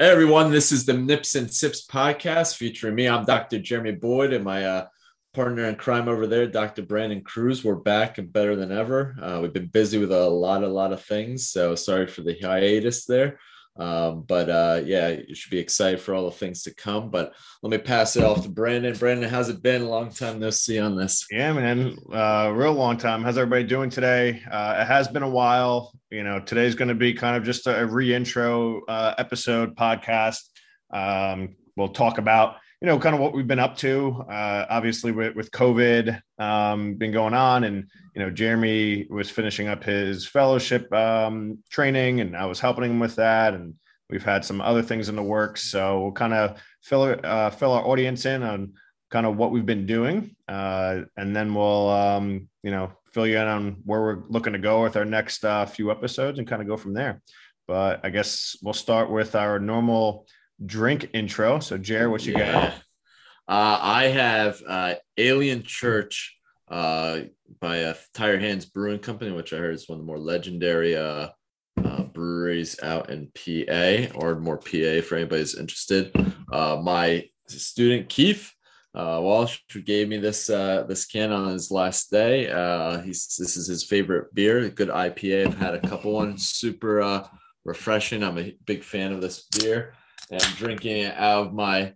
Hey everyone, this is the Nips and Sips podcast featuring me. I'm Dr. Jeremy Boyd and my uh, partner in crime over there, Dr. Brandon Cruz. We're back and better than ever. Uh, we've been busy with a lot, a lot of things, so sorry for the hiatus there. Um, but uh, yeah, you should be excited for all the things to come. But let me pass it off to Brandon. Brandon, how's it been? Long time no see on this. Yeah, man, uh, real long time. How's everybody doing today? Uh, it has been a while. You know, today's going to be kind of just a reintro uh, episode podcast. Um, we'll talk about you know, kind of what we've been up to. Uh, obviously, with, with COVID um, been going on, and you know, Jeremy was finishing up his fellowship um, training, and I was helping him with that, and we've had some other things in the works. So we'll kind of fill uh, fill our audience in on kind of what we've been doing, uh, and then we'll um, you know fill you in on where we're looking to go with our next uh, few episodes, and kind of go from there. But I guess we'll start with our normal drink intro. So, Jared, what you yeah. got? Uh, I have uh, Alien Church uh, by uh, Tired Hands Brewing Company, which I heard is one of the more legendary uh, uh, breweries out in PA, Ardmore PA for anybody anybody's interested. My student Keith uh, Walsh gave me this uh, this can on his last day. Uh, he's this is his favorite beer, a good IPA. I've had a couple ones, super refreshing. I'm a big fan of this beer and drinking it out of my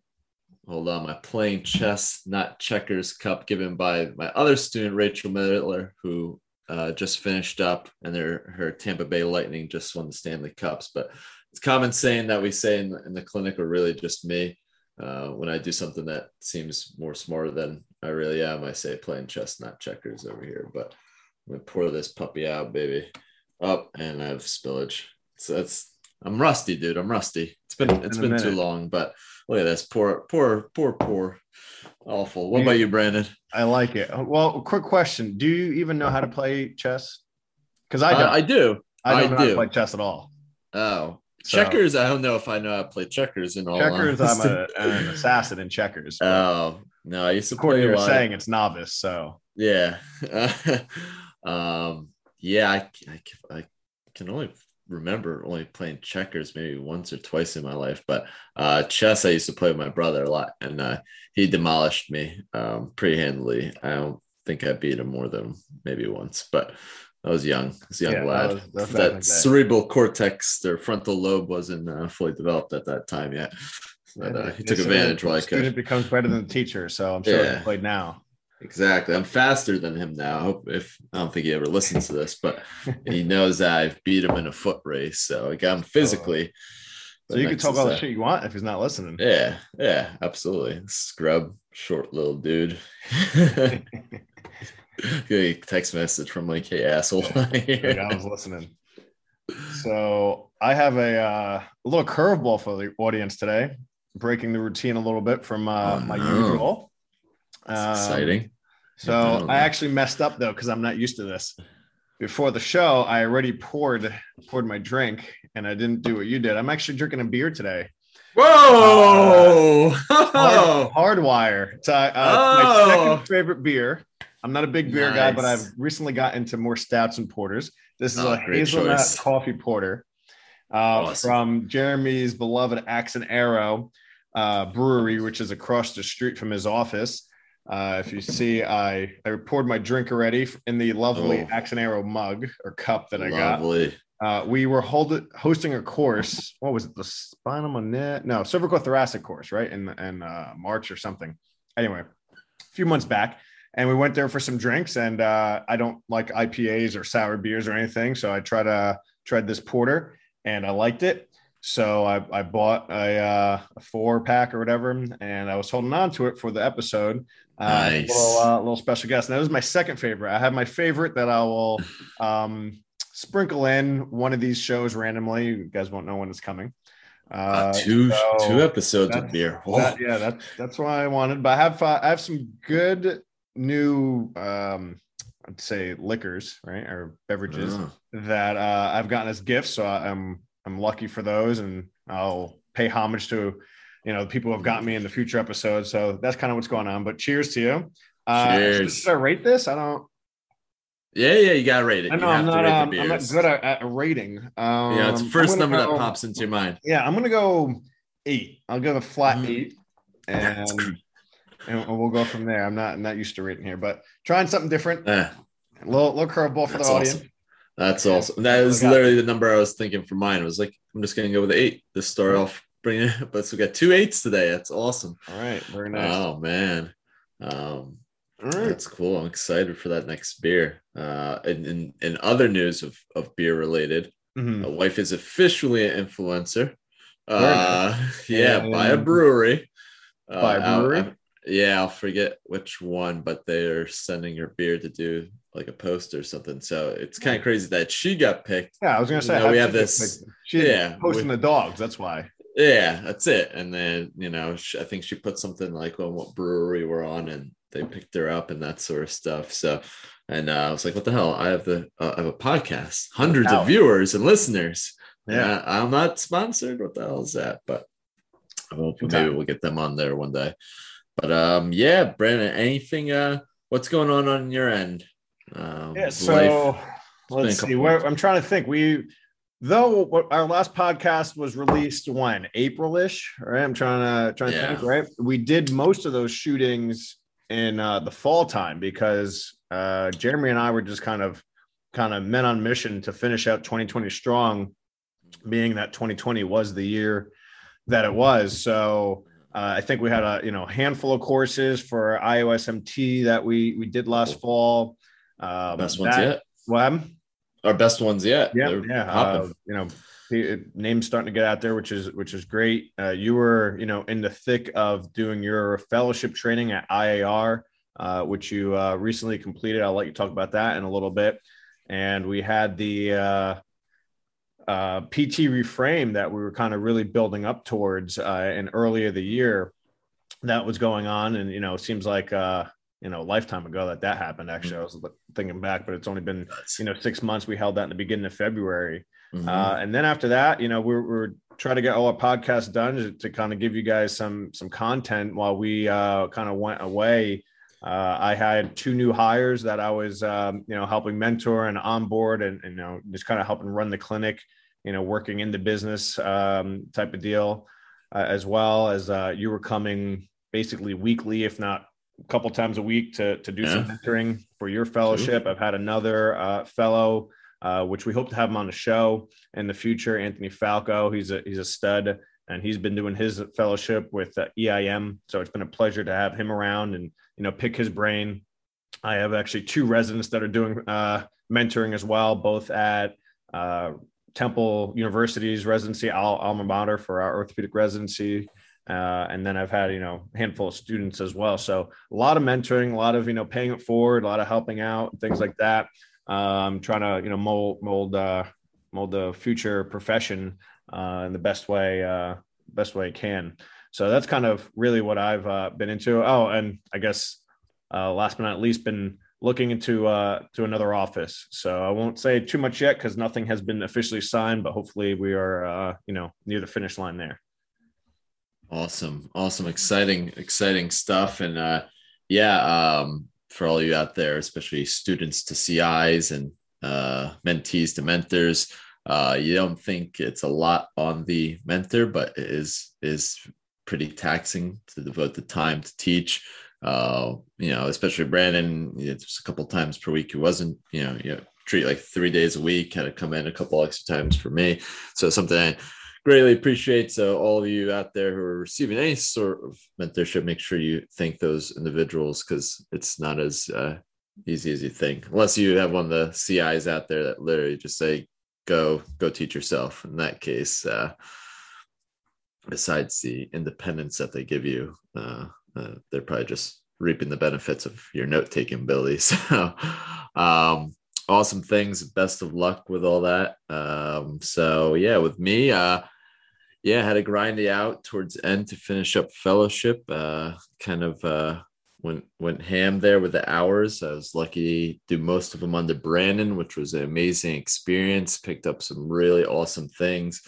hold on my playing chess not checkers cup given by my other student Rachel Miller who uh, just finished up and her Tampa Bay Lightning just won the Stanley Cups. But it's common saying that we say in, in the clinic or really just me uh, when I do something that seems more smarter than I really am I say chess not checkers over here. But I'm gonna pour this puppy out baby up and I have spillage. So that's I'm rusty, dude. I'm rusty. It's been it's been too long, but look at this. Poor, poor, poor, poor. Awful. What about you, Brandon? I like it. Well, quick question: Do you even know how to play chess? Because I don't. Uh, I do. I don't I know do. how to play chess at all. Oh, so, checkers. I don't know if I know how to play checkers in all. Checkers. Honesty. I'm a, an assassin in checkers. Oh no, I used to. According to you were saying, it's novice. So yeah, um, yeah. I, I, I can only remember only playing checkers maybe once or twice in my life, but uh, chess I used to play with my brother a lot, and uh, he demolished me um, pretty handily. I don't think I beat him more than maybe once, but I was young, I was young yeah, lad. That, was, that cerebral cortex or frontal lobe wasn't uh, fully developed at that time yet. But uh, he took advantage while I could. It becomes better than the teacher, so I'm sure yeah. he played now. Exactly. I'm faster than him now. I hope if I don't think he ever listens to this, but he knows that I've beat him in a foot race. So I got him physically. So you can talk all the shit you want if he's not listening. Yeah, yeah, absolutely. Scrub, short little dude. Good text message from like, hey asshole. I was listening. So I have a, uh, a little curveball for the audience today, breaking the routine a little bit from uh, oh, my no. usual. That's um, exciting. So I actually messed up though because I'm not used to this. Before the show, I already poured poured my drink, and I didn't do what you did. I'm actually drinking a beer today. Whoa! Uh, hard, hardwire. It's uh, uh, oh. my second favorite beer. I'm not a big beer nice. guy, but I've recently got into more stouts and porters. This is oh, a hazelnut choice. coffee porter uh, awesome. from Jeremy's beloved Axe and Arrow uh, Brewery, which is across the street from his office. Uh, if you see, I I poured my drink already in the lovely oh. Axe and Arrow mug or cup that I lovely. got. Uh, we were hold, hosting a course. What was it? The spinal manette? No, cervical thoracic course, right? In in uh, March or something. Anyway, a few months back, and we went there for some drinks. And uh, I don't like IPAs or sour beers or anything, so I tried to tried this porter, and I liked it. So I, I bought a, uh, a, four pack or whatever, and I was holding on to it for the episode. Uh, nice. little, uh, little special guest. And that was my second favorite. I have my favorite that I will um, sprinkle in one of these shows randomly. You guys won't know when it's coming. Uh, uh two so two episodes of beer. That, yeah, that's that's what I wanted. But I have I have some good new um, I'd say liquors, right, or beverages uh. that uh, I've gotten as gifts. So I'm I'm lucky for those, and I'll pay homage to you know the people have got me in the future episodes. So that's kind of what's going on. But cheers to you. Uh, cheers. Should I rate this? I don't. Yeah, yeah, you gotta rate it. I know I'm not, um, I'm not good at, at rating. Um, yeah, it's the first number go, that pops into your mind. Yeah, I'm gonna go eight. I'll give a flat mm. eight, and and we'll go from there. I'm not I'm not used to rating here, but trying something different. Eh. A little, little curveball for the audience. Awesome. That's awesome. That is literally the number I was thinking for mine. It was like, I'm just gonna go with eight. This start off bring it, but so we got two eights today. That's awesome. All right, very nice. Oh man, um, that's cool. I'm excited for that next beer. Uh, and in, in other news of of beer related, mm-hmm. my wife is officially an influencer. Uh, yeah, by a brewery. By a uh, brewery. Out, yeah, I'll forget which one, but they're sending her beer to do like a post or something. So it's kind of crazy that she got picked. Yeah, I was gonna say we have this. She yeah, posting we, the dogs. That's why. Yeah, that's it. And then you know, she, I think she put something like on what brewery we're on, and they picked her up and that sort of stuff. So, and uh, I was like, what the hell? I have the uh, I have a podcast, hundreds of viewers and listeners. Yeah, I'm not sponsored. What the hell is that? But well, maybe we'll get them on there one day. But um, yeah, Brandon, anything? Uh, what's going on on your end? Um, yeah, so let's see. Where, I'm trying to think. We though our last podcast was released when April-ish, right? I'm trying to trying to think, right? We did most of those shootings in uh, the fall time because uh, Jeremy and I were just kind of kind of men on mission to finish out 2020 strong, being that 2020 was the year that it was. So uh, I think we had a you know handful of courses for IOSMT that we we did last fall. Um, best ones that, yet. Well, our best ones yet. Yeah, They're yeah. Uh, you know, names starting to get out there, which is which is great. Uh, you were you know in the thick of doing your fellowship training at IAR, uh, which you uh, recently completed. I'll let you talk about that in a little bit. And we had the uh, uh, PT reframe that we were kind of really building up towards uh, in earlier the year that was going on. And, you know, it seems like, uh, you know, a lifetime ago that that happened. Actually, I was thinking back, but it's only been, you know, six months. We held that in the beginning of February. Mm-hmm. Uh, and then after that, you know, we're, we're trying to get all our podcasts done to, to kind of give you guys some, some content while we uh, kind of went away. Uh, I had two new hires that I was, um, you know, helping mentor and onboard, and, and, you know, just kind of helping run the clinic, you know, working in the business um, type of deal, uh, as well as uh, you were coming basically weekly, if not a couple times a week, to to do yeah. some mentoring for your fellowship. I've had another uh, fellow, uh, which we hope to have him on the show in the future, Anthony Falco. He's a he's a stud and he's been doing his fellowship with uh, EIM. So it's been a pleasure to have him around and you know pick his brain. I have actually two residents that are doing uh, mentoring as well, both at uh, Temple University's residency, alma mater for our orthopedic residency. Uh, and then I've had, you know, a handful of students as well. So a lot of mentoring, a lot of, you know, paying it forward, a lot of helping out, things like that. Um, trying to, you know, mold, mold, uh, mold the future profession uh, in the best way, uh, best way it can. So that's kind of really what I've uh, been into. Oh, and I guess uh, last but not least, been looking into uh, to another office. So I won't say too much yet because nothing has been officially signed, but hopefully we are, uh, you know, near the finish line there. Awesome, awesome, exciting, exciting stuff, and uh, yeah, um, for all you out there, especially students to CIs and uh, mentees to mentors uh, you don't think it's a lot on the mentor, but it is is pretty taxing to devote the time to teach. Uh, you know, especially Brandon, it's a couple times per week. He wasn't, you know, you know, treat like three days a week, kind of come in a couple extra times for me. So something I greatly appreciate. So all of you out there who are receiving any sort of mentorship, make sure you thank those individuals because it's not as uh, easy as you think. Unless you have one of the CIs out there that literally just say, go go teach yourself in that case uh, besides the independence that they give you uh, uh, they're probably just reaping the benefits of your note-taking ability so um, awesome things best of luck with all that um, so yeah with me uh, yeah had to grind it out towards end to finish up fellowship uh, kind of uh, went went ham there with the hours. I was lucky to do most of them under Brandon, which was an amazing experience. Picked up some really awesome things,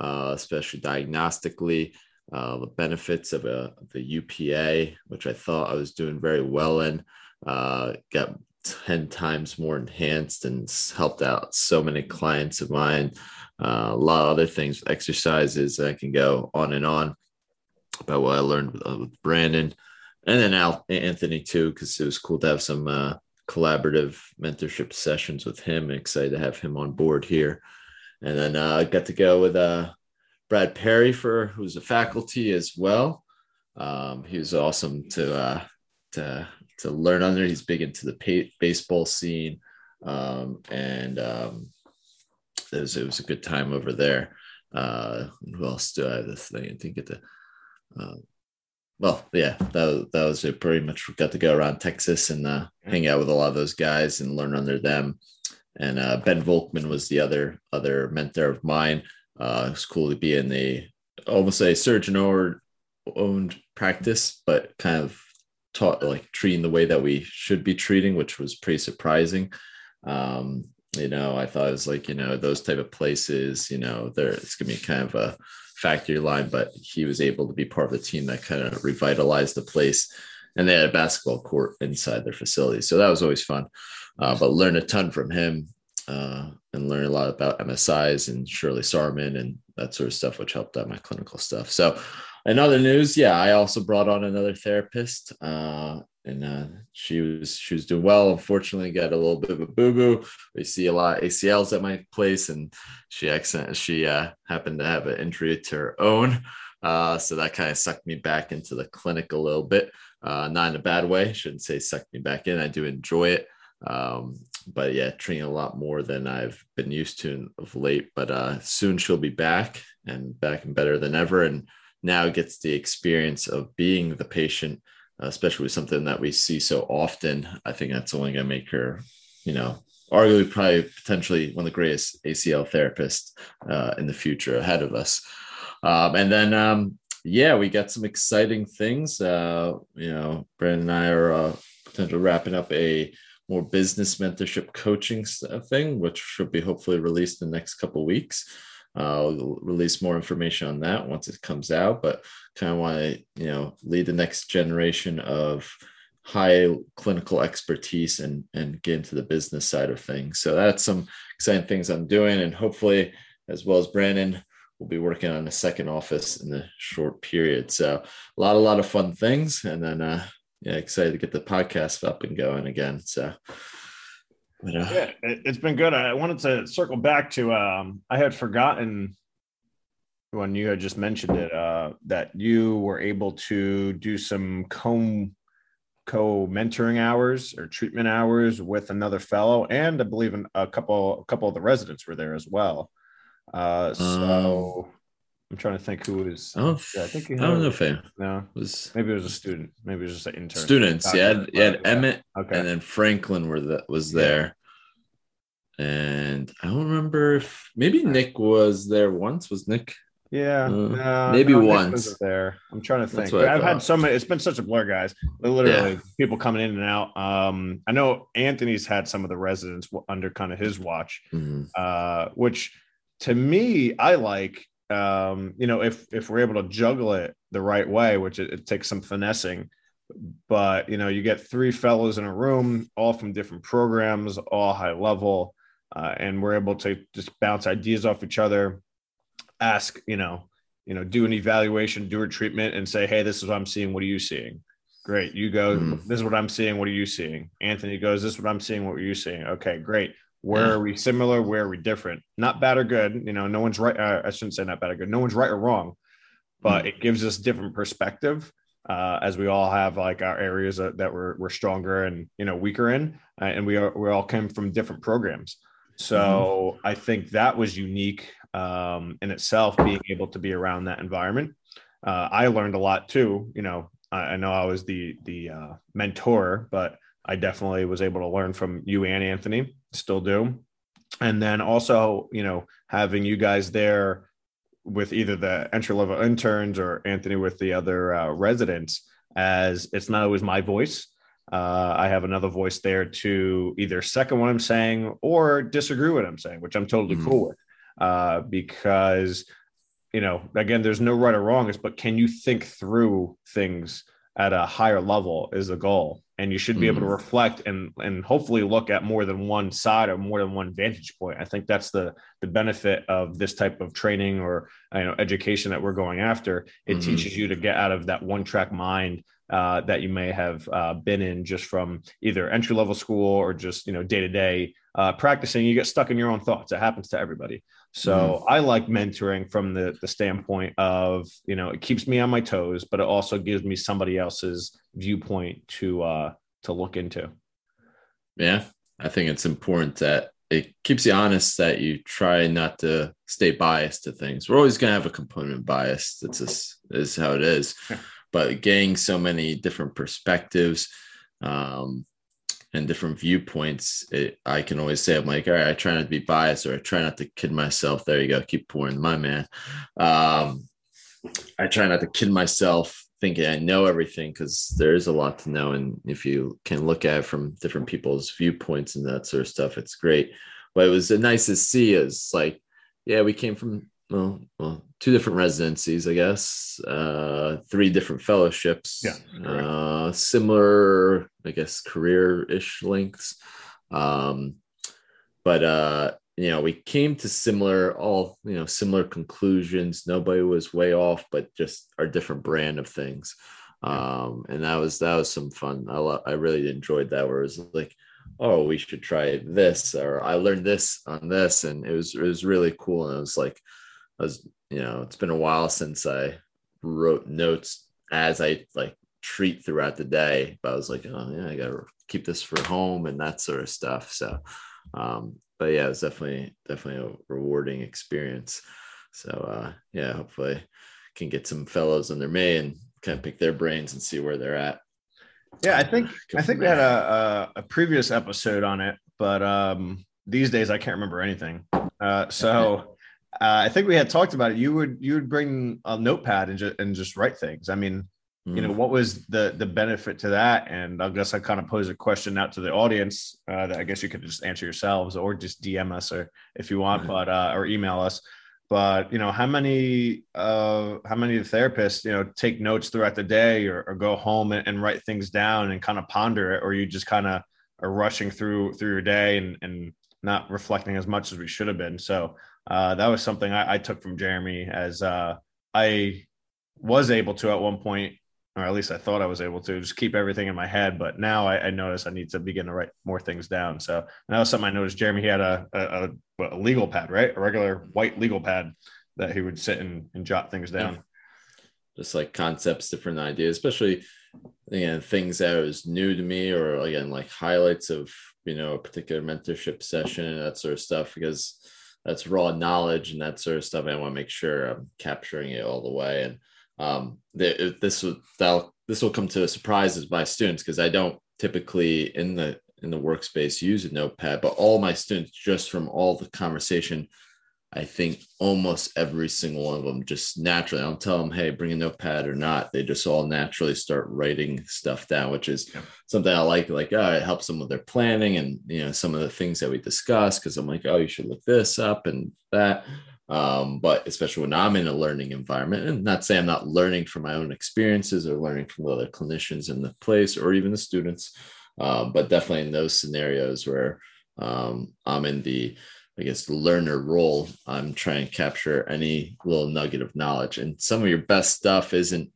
uh, especially diagnostically. Uh, the benefits of a the UPA, which I thought I was doing very well in. Uh, got 10 times more enhanced and helped out so many clients of mine. Uh, a lot of other things, exercises. I can go on and on about what I learned with, uh, Brandon and then Al Anthony too, because it was cool to have some uh, collaborative mentorship sessions with him. Excited to have him on board here. And then uh, I got to go with uh, Brad Perry for who's a faculty as well. Um, he was awesome to uh, to to learn under. He's big into the baseball scene, um, and um, it was it was a good time over there. Uh, who else do I have this thing? I didn't get. Uh, well, yeah, that that was it. Pretty much got to go around Texas and uh, hang out with a lot of those guys and learn under them. And uh, Ben Volkman was the other other mentor of mine. Uh, it was cool to be in the almost a surgeon or owned practice, but kind of taught like treating the way that we should be treating, which was pretty surprising. Um, you know, I thought it was like, you know, those type of places, you know, there it's gonna be kind of a factory line, but he was able to be part of the team that kind of revitalized the place. And they had a basketball court inside their facility. So that was always fun. Uh, but learn a ton from him uh, and learn a lot about MSIs and Shirley Sahrmann and that sort of stuff, which helped out my clinical stuff. So in other news, yeah, I also brought on another therapist, uh, and uh, she was she was doing well. Unfortunately, got a little bit of a boo boo. We see a lot of ACLs at my place, and she accident she uh, happened to have an injury to her own, uh, so that kind of sucked me back into the clinic a little bit. Uh, not in a bad way. Shouldn't say sucked me back in. I do enjoy it. Um, but yeah, training a lot more than I've been used to of late. But uh, soon she'll be back and back and better than ever. And now gets the experience of being the patient, especially with something that we see so often. I think that's only going to make her, you know, arguably probably potentially one of the greatest ACL therapists uh, in the future ahead of us. Um, and then, um, yeah, we got some exciting things. Uh, you know, Brandon and I are uh, potentially wrapping up a more business mentorship coaching thing, which should be hopefully released in the next couple weeks. I'll release more information on that once it comes out, but kind of want to, you know, lead the next generation of high clinical expertise and and get into the business side of things. So that's some exciting things I'm doing, and hopefully, as well as Brandon, we'll be working on a second office in the short period. So a lot, a lot of fun things, and then uh, yeah, excited to get the podcast up and going again. So yeah, it, has been good. I wanted to circle back to um, I had forgotten when you had just mentioned it uh, that you were able to do some co co mentoring hours or treatment hours with another fellow, and I believe a couple a couple of the residents were there as well. Uh, so um, I'm trying to think who was. Oh, yeah, I think I don't know if I no was maybe it was a student, maybe it was just an intern. Students, yeah, you had Emmett, okay. and then Franklin were that was there, and I don't remember if maybe Nick was there once. Was Nick? Yeah, uh, no, maybe no, once there. I'm trying to think. I've had so many. It's been such a blur, guys. Literally, yeah. people coming in and out. Um, I know Anthony's had some of the residents under kind of his watch, mm-hmm. uh, which to me, I like um, you know, if if we're able to juggle it the right way, which it, it, takes some finessing, but you know, you get three fellows in a room, all from different programs, all high level, uh, and we're able to just bounce ideas off each other, ask, you know, you know, do an evaluation, do a treatment, and say, hey, this is what I'm seeing. What are you seeing? Great. You go, mm-hmm. this is what I'm seeing. What are you seeing? Anthony goes, this is what I'm seeing. What are you seeing? Okay, great where are we similar? Where are we different? Not bad or good. You know, no one's right. Uh, I shouldn't say not bad or good. No one's right or wrong, but mm. it gives us different perspective uh, as we all have like our areas that, that we're, we're stronger and you know weaker in, uh, and we are we all came from different programs. So mm. I think that was unique um, in itself, being able to be around that environment. Uh, I learned a lot too. You know, I, I know I was the the uh, mentor, but I definitely was able to learn from you and Anthony, still do. And then also, you know, having you guys there with either the entry level interns or Anthony with the other uh, residents, as it's not always my voice. Uh, I have another voice there to either second what I'm saying or disagree with what I'm saying, which I'm totally mm-hmm. cool with. Uh, because, you know, again, there's no right or wrong, but can you think through things at a higher level is the goal and you should be mm. able to mm. reflect and and hopefully look at more than one side or more than one vantage point i think that's the the benefit of this type of training or you know education that we're going after it mm-hmm. teaches you to get out of that one track mind uh, that you may have uh, been in just from either entry level school or just you know day to day practicing you get stuck in your own thoughts it happens to everybody so mm-hmm. I like mentoring from the the standpoint of you know it keeps me on my toes, but it also gives me somebody else's viewpoint to uh to look into. Yeah, I think it's important that it keeps you honest that you try not to stay biased to things. We're always gonna have a component bias. That's just is how it is. but getting so many different perspectives, um, and different viewpoints, it, I can always say, I'm like, all right, I try not to be biased or I try not to kid myself. There you go. Keep pouring my man. Um, I try not to kid myself thinking I know everything because there is a lot to know. And if you can look at it from different people's viewpoints and that sort of stuff, it's great. But it was nice to see is like, yeah, we came from well, well, two different residencies, I guess, uh, three different fellowships, yeah, uh, similar, I guess, career-ish lengths. Um, but uh, you know, we came to similar, all you know, similar conclusions. Nobody was way off, but just our different brand of things. Um, and that was that was some fun. I lo- I really enjoyed that. Where it was like, oh, we should try this, or I learned this on this, and it was it was really cool. And it was like I was, you know, it's been a while since I wrote notes as I like treat throughout the day. But I was like, oh yeah, I gotta keep this for home and that sort of stuff. So, um, but yeah, it's definitely definitely a rewarding experience. So uh, yeah, hopefully can get some fellows under me and kind of pick their brains and see where they're at. Yeah, I think I think we had a, a, a previous episode on it, but um, these days I can't remember anything. Uh, so uh, I think we had talked about it. You would you would bring a notepad and just and just write things. I mean, mm. you know, mm. what was the the benefit to that? And I guess I kind of pose a question out to the audience uh, that I guess you could just answer yourselves or just DM us or if you want, but uh, or email us. But you know, how many uh, how many therapists you know take notes throughout the day or, or go home and, and write things down and kind of ponder it, or you just kind of are rushing through through your day and and not reflecting as much as we should have been. So uh, that was something I, I, took from Jeremy as uh, I was able to at one point, or at least I thought I was able to just keep everything in my head. But now I, I notice I need to begin to write more things down. So that was something I noticed. Jeremy, he had a, a, a, legal pad, right? A regular white legal pad that he would sit and, and jot things down. Just like concepts, different ideas, especially again things that was new to me, or again like highlights of you know a particular mentorship session and that sort of stuff. Because that's raw knowledge and that sort of stuff. I want to make sure I'm capturing it all the way. And um, this will this will come to a surprise as my students because I don't typically in the in the workspace use a notepad, but all my students just from all the conversation I think almost every single one of them just naturally, I don't tell them, hey, bring a notepad or not. They just all naturally start writing stuff down, which is yeah. something I like. Like, oh, it helps them with their planning and, you know, some of the things that we discuss. Cause I'm like, oh, you should look this up and that. Um, but especially when I'm in a learning environment, and not say I'm not learning from my own experiences or learning from other clinicians in the place or even the students, um, but definitely in those scenarios where um, I'm in the I guess learner role, I'm trying to capture any little nugget of knowledge. And some of your best stuff isn't,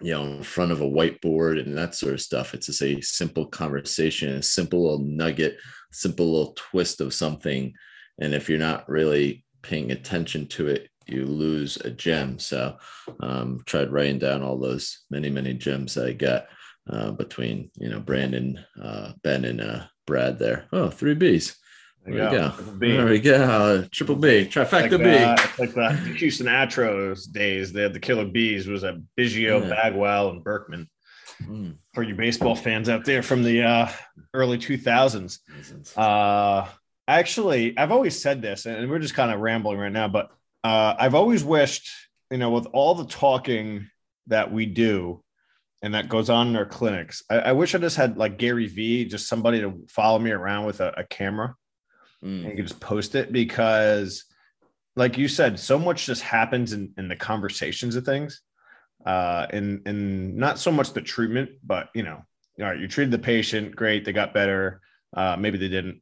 you know, in front of a whiteboard and that sort of stuff. It's just a simple conversation, a simple little nugget, simple little twist of something. And if you're not really paying attention to it, you lose a gem. So um, tried writing down all those many, many gems that I got uh, between, you know, Brandon, uh, Ben, and uh, Brad there. Oh, three B's. There, we go. There we go. Triple B, trifecta like B. like the Houston Astros days, they had the killer bees. Was a Biggio, yeah. Bagwell, and Berkman. Mm. For you baseball fans out there from the uh, early 2000s. Uh, actually, I've always said this, and we're just kind of rambling right now, but uh, I've always wished, you know, with all the talking that we do and that goes on in our clinics, I, I wish I just had like Gary Vee, just somebody to follow me around with a, a camera mm. and you can just post it because like you said so much just happens in, in the conversations of things uh and and not so much the treatment but you know all right, you treated the patient, great, they got better. Uh, maybe they didn't.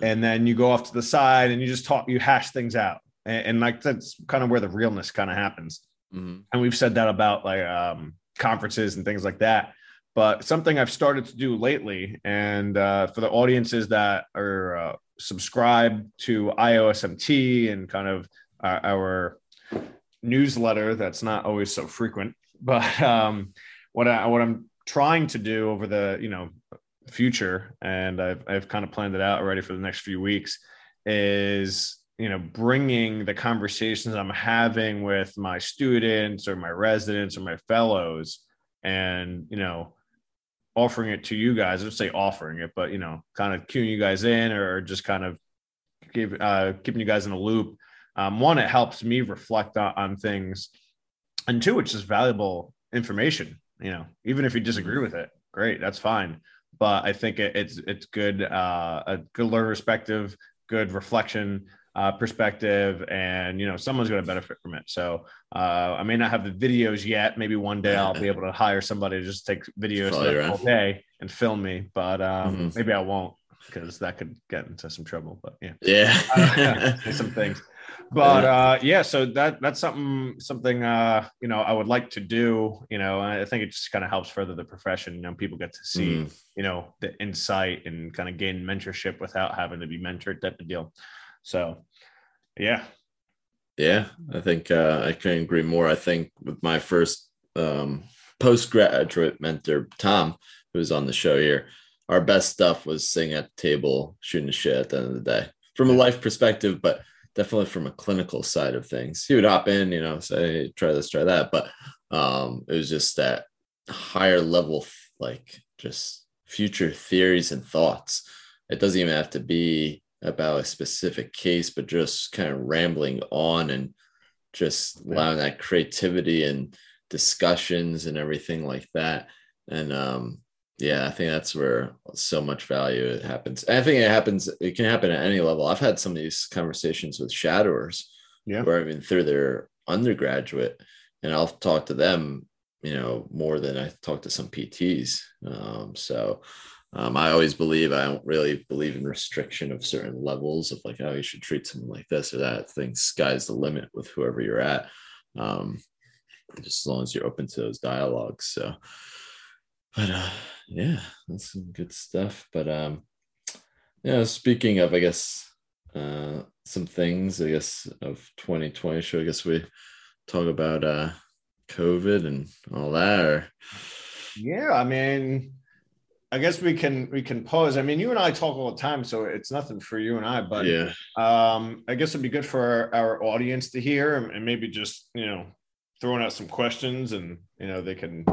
And then you go off to the side and you just talk, you hash things out. And, and like that's kind of where the realness kind of happens. Mm-hmm. And we've said that about like um, conferences and things like that. But something I've started to do lately, and uh, for the audiences that are uh, subscribed to IOSMT and kind of uh, our newsletter that's not always so frequent, but um, what I what I'm trying to do over the you know future, and I've I've kind of planned it out already for the next few weeks, is you know bringing the conversations i'm having with my students or my residents or my fellows and you know offering it to you guys. I don't say offering it but you know kind of cueing you guys in or just kind of give uh keeping you guys in a loop. Um, one it helps me reflect on, on things. And two it's just valuable information you know even if you disagree with it great that's fine. But i think it, it's it's good uh a good learner perspective good reflection uh, perspective, and you know someone's going to benefit from it. So uh, I may not have the videos yet. Maybe one day I'll be able to hire somebody to just take videos all day and film me. But um, mm-hmm. maybe I won't because that could get into some trouble. But yeah, yeah, uh, some things. But uh, yeah, so that that's something something uh, you know I would like to do. You know, I think it just kind of helps further the profession. You know, people get to see mm. you know the insight and kind of gain mentorship without having to be mentored type of deal. So, yeah. Yeah, I think uh, I can agree more. I think with my first um, postgraduate mentor, Tom, who was on the show here, our best stuff was sitting at the table, shooting the shit at the end of the day from a life perspective, but definitely from a clinical side of things. He would hop in, you know, say, hey, try this, try that. But um, it was just that higher level, like just future theories and thoughts. It doesn't even have to be about a specific case, but just kind of rambling on and just allowing that creativity and discussions and everything like that. And um, yeah, I think that's where so much value it happens. And I think it happens, it can happen at any level. I've had some of these conversations with shadowers yeah. where I've been through their undergraduate and I'll talk to them, you know, more than I talk to some PTs. Um, so um, I always believe I don't really believe in restriction of certain levels of like, oh, you should treat someone like this or that. I think sky's the limit with whoever you're at. Um, just as long as you're open to those dialogues. So, but uh, yeah, that's some good stuff. But um, yeah, speaking of, I guess, uh, some things, I guess, of 2020 show, I guess we talk about uh, COVID and all that. Or... Yeah, I mean, I guess we can we can pause. I mean, you and I talk all the time, so it's nothing for you and I. But yeah, um, I guess it'd be good for our, our audience to hear, and, and maybe just you know throwing out some questions, and you know they can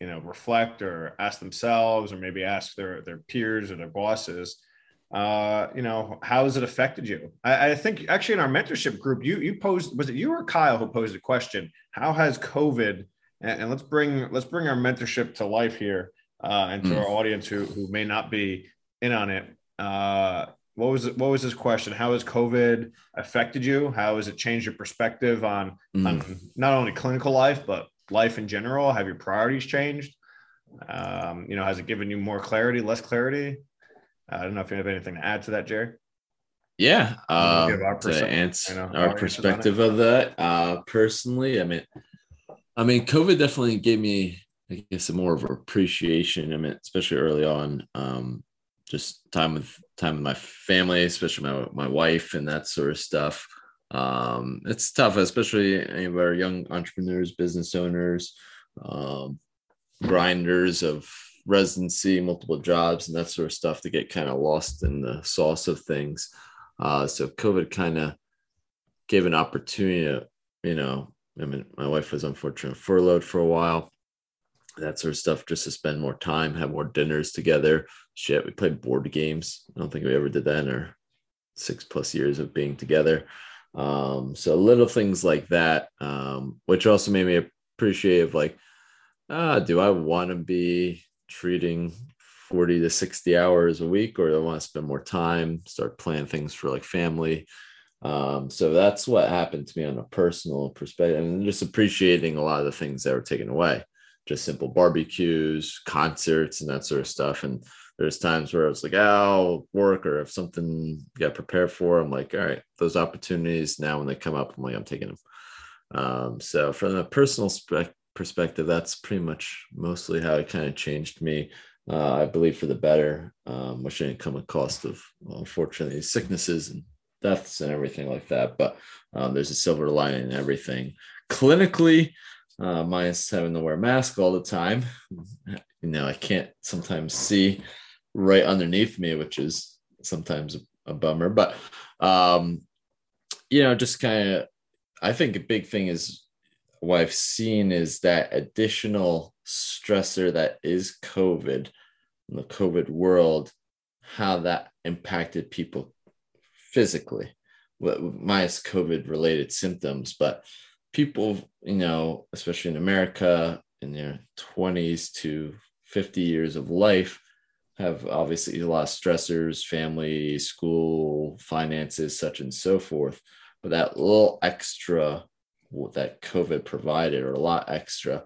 you know reflect or ask themselves, or maybe ask their their peers or their bosses. Uh, you know, how has it affected you? I, I think actually in our mentorship group, you you posed was it you or Kyle who posed a question? How has COVID and, and let's bring let's bring our mentorship to life here uh, and to mm. our audience who who may not be in on it. Uh, what was what was his question? How has COVID affected you? How has it changed your perspective on, mm. on not only clinical life but life in general? Have your priorities changed? Um, you know, has it given you more clarity, less clarity? I don't know if you have anything to add to that, Jerry. Yeah, uh, our to answer know, our perspective of that. Uh, personally, I mean, I mean, COVID definitely gave me I guess more of appreciation. I mean, especially early on, um, just time with time with my family, especially my my wife and that sort of stuff. Um, it's tough, especially any of our young entrepreneurs, business owners, um, grinders of residency, multiple jobs, and that sort of stuff to get kind of lost in the sauce of things. Uh, so COVID kind of gave an opportunity to, you know, I mean, my wife was unfortunately furloughed for a while that sort of stuff just to spend more time, have more dinners together. Shit, we played board games. I don't think we ever did that in our six plus years of being together. Um, so little things like that, um, which also made me appreciate of like, ah, do I want to be treating 40 to 60 hours a week or do I want to spend more time, start planning things for like family? Um, so that's what happened to me on a personal perspective and just appreciating a lot of the things that were taken away just simple barbecues, concerts, and that sort of stuff. And there's times where I was like, oh, work, or if something got prepared for, I'm like, all right, those opportunities now when they come up, I'm like, I'm taking them. Um, so from a personal spe- perspective, that's pretty much mostly how it kind of changed me. Uh, I believe for the better, um, which didn't come at cost of, well, unfortunately, sicknesses and deaths and everything like that. But um, there's a silver lining in everything. Clinically, uh, minus having to wear a mask all the time. You know, I can't sometimes see right underneath me, which is sometimes a, a bummer. But um, you know, just kind of, I think a big thing is what I've seen is that additional stressor that is COVID, in the COVID world, how that impacted people physically, with minus COVID related symptoms. But people, you know, especially in America in their 20s to 50 years of life, have obviously a lot of stressors, family, school, finances, such and so forth. But that little extra that COVID provided, or a lot extra,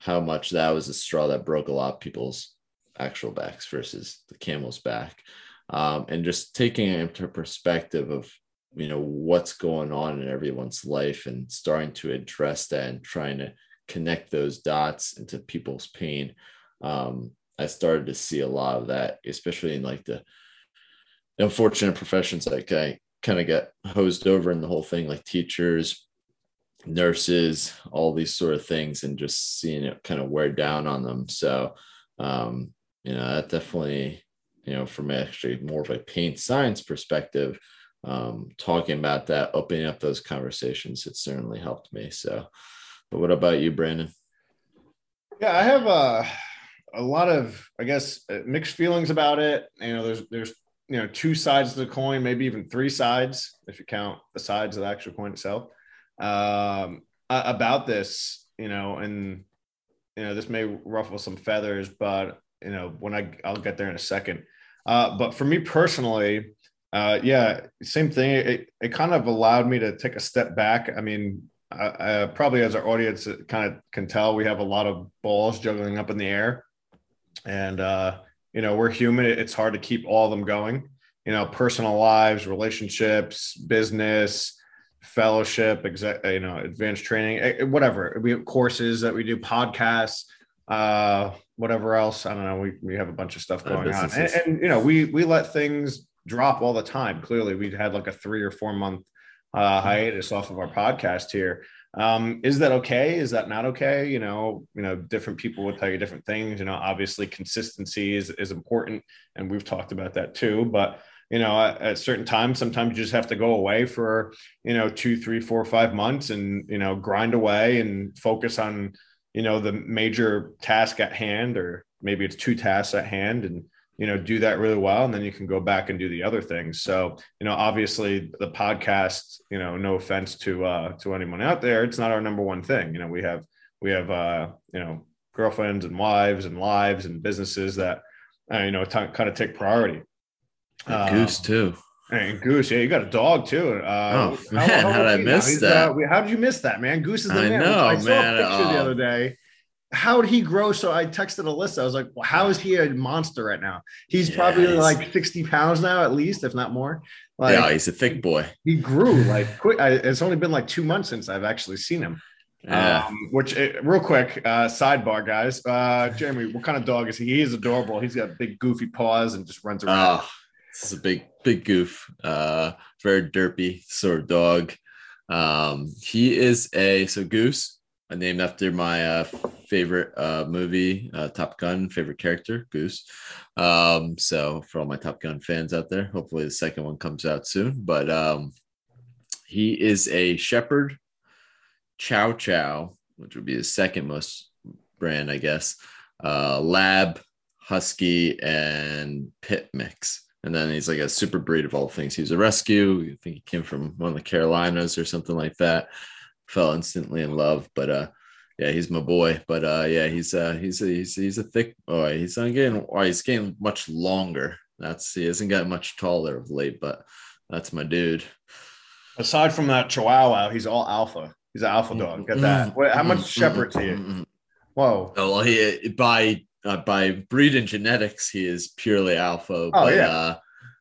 how much that was a straw that broke a lot of people's actual backs versus the camel's back. Um, and just taking it into perspective of you know what's going on in everyone's life and starting to address that and trying to connect those dots into people's pain. Um, i started to see a lot of that especially in like the unfortunate professions like i kind of get hosed over in the whole thing like teachers nurses all these sort of things and just seeing it kind of wear down on them. So um, you know that definitely you know from actually more of a pain science perspective um, talking about that, opening up those conversations, it certainly helped me. So, but what about you, Brandon? Yeah, I have a, a lot of, I guess, uh, mixed feelings about it. You know, there's, there's, you know, two sides to the coin, maybe even three sides, if you count the sides of the actual coin itself, um, about this, you know, and, you know, this may ruffle some feathers, but, you know, when I, I'll get there in a second. Uh, but for me personally, uh, yeah, same thing. It, it kind of allowed me to take a step back. I mean, I, I, probably as our audience kind of can tell, we have a lot of balls juggling up in the air, and uh, you know we're human. It's hard to keep all of them going. You know, personal lives, relationships, business, fellowship, exec, you know, advanced training, eh, eh, whatever. We have courses that we do, podcasts, uh, whatever else. I don't know. We we have a bunch of stuff going on, and, and you know, we we let things drop all the time. Clearly, we've had like a three or four month uh, hiatus off of our podcast here. Um, is that okay? Is that not okay? You know, you know, different people will tell you different things. You know, obviously consistency is is important, and we've talked about that too. But you know, at, at certain times, sometimes you just have to go away for you know two, three, four, five months, and you know, grind away and focus on you know the major task at hand, or maybe it's two tasks at hand, and you know do that really well and then you can go back and do the other things so you know obviously the podcast you know no offense to uh to anyone out there it's not our number one thing you know we have we have uh you know girlfriends and wives and lives and businesses that uh, you know t- kind of take priority um, goose too and Goose, yeah, you got a dog too. Uh, oh man, how, how, did I miss that? Uh, how did you miss that, man? Goose is the I man. Know, I saw man. a picture the other day how did he grow? So I texted Alyssa. I was like, well, how is he a monster right now? He's yeah, probably he's... like 60 pounds now, at least, if not more. Like, yeah, he's a thick boy. He grew like quick. I, it's only been like two months since I've actually seen him. Yeah. Um, which eh, real quick, uh, sidebar, guys. Uh, Jeremy, what kind of dog is he? He is adorable. He's got big goofy paws and just runs around. Oh, this is a big, big goof. Uh, very derpy sort of dog. Um, he is a so goose named after my uh, favorite uh, movie, uh, Top Gun, favorite character, Goose. Um, so for all my Top Gun fans out there, hopefully the second one comes out soon. But um, he is a Shepherd Chow Chow, which would be the second most brand, I guess. Uh, Lab, Husky, and Pit Mix. And then he's like a super breed of all things. He's a rescue. I think he came from one of the Carolinas or something like that fell instantly in love. But uh, yeah, he's my boy. But uh, yeah, he's uh, he's a, he's he's a thick boy. He's not getting, or he's getting much longer. That's he hasn't got much taller of late, but that's my dude. Aside from that Chihuahua, he's all alpha. He's an alpha dog. Get that. Mm-hmm. Wait, how much mm-hmm. Shepherd to you? Mm-hmm. Whoa. Oh, well, he by uh, by breed and genetics, he is purely alpha. Oh but, yeah. Uh,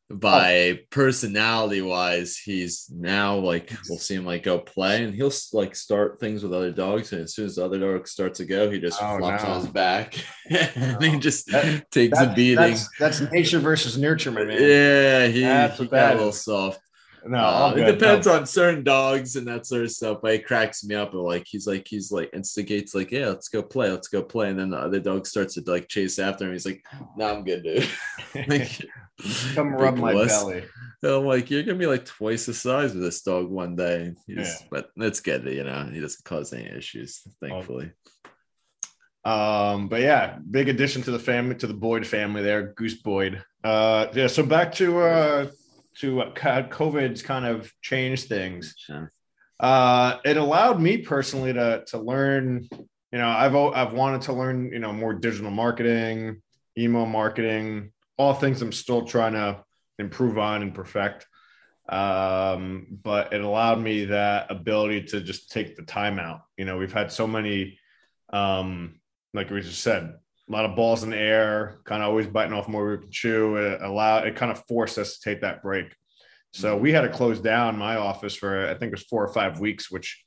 by oh. personality wise, he's now like we'll see him like go play and he'll like start things with other dogs. And as soon as the other dog starts to go, he just oh, flops no. on his back and he just that, takes a beating. That's, that's, nature versus nurture, man. Yeah, he, he got a little soft. No, uh, it depends no. on certain dogs and that sort of stuff. But it cracks me up. like he's like he's like instigates like yeah, let's go play, let's go play, and then the other dog starts to like chase after him. He's like, "No, nah, I'm good, dude." like, Come rub my belly. I'm like, you're gonna be like twice the size of this dog one day. He's, yeah. But it's good, you know. He doesn't cause any issues, thankfully. Um, but yeah, big addition to the family, to the Boyd family there, Goose Boyd. Uh, yeah. So back to uh to uh, COVID's kind of changed things. Sure. Uh, it allowed me personally to to learn. You know, I've I've wanted to learn. You know, more digital marketing, email marketing, all things I'm still trying to improve on and perfect. Um, but it allowed me that ability to just take the time out. You know, we've had so many, um, like we just said, a lot of balls in the air, kind of always biting off more we can chew. It allowed it kind of forced us to take that break. So we had to close down my office for I think it was four or five weeks, which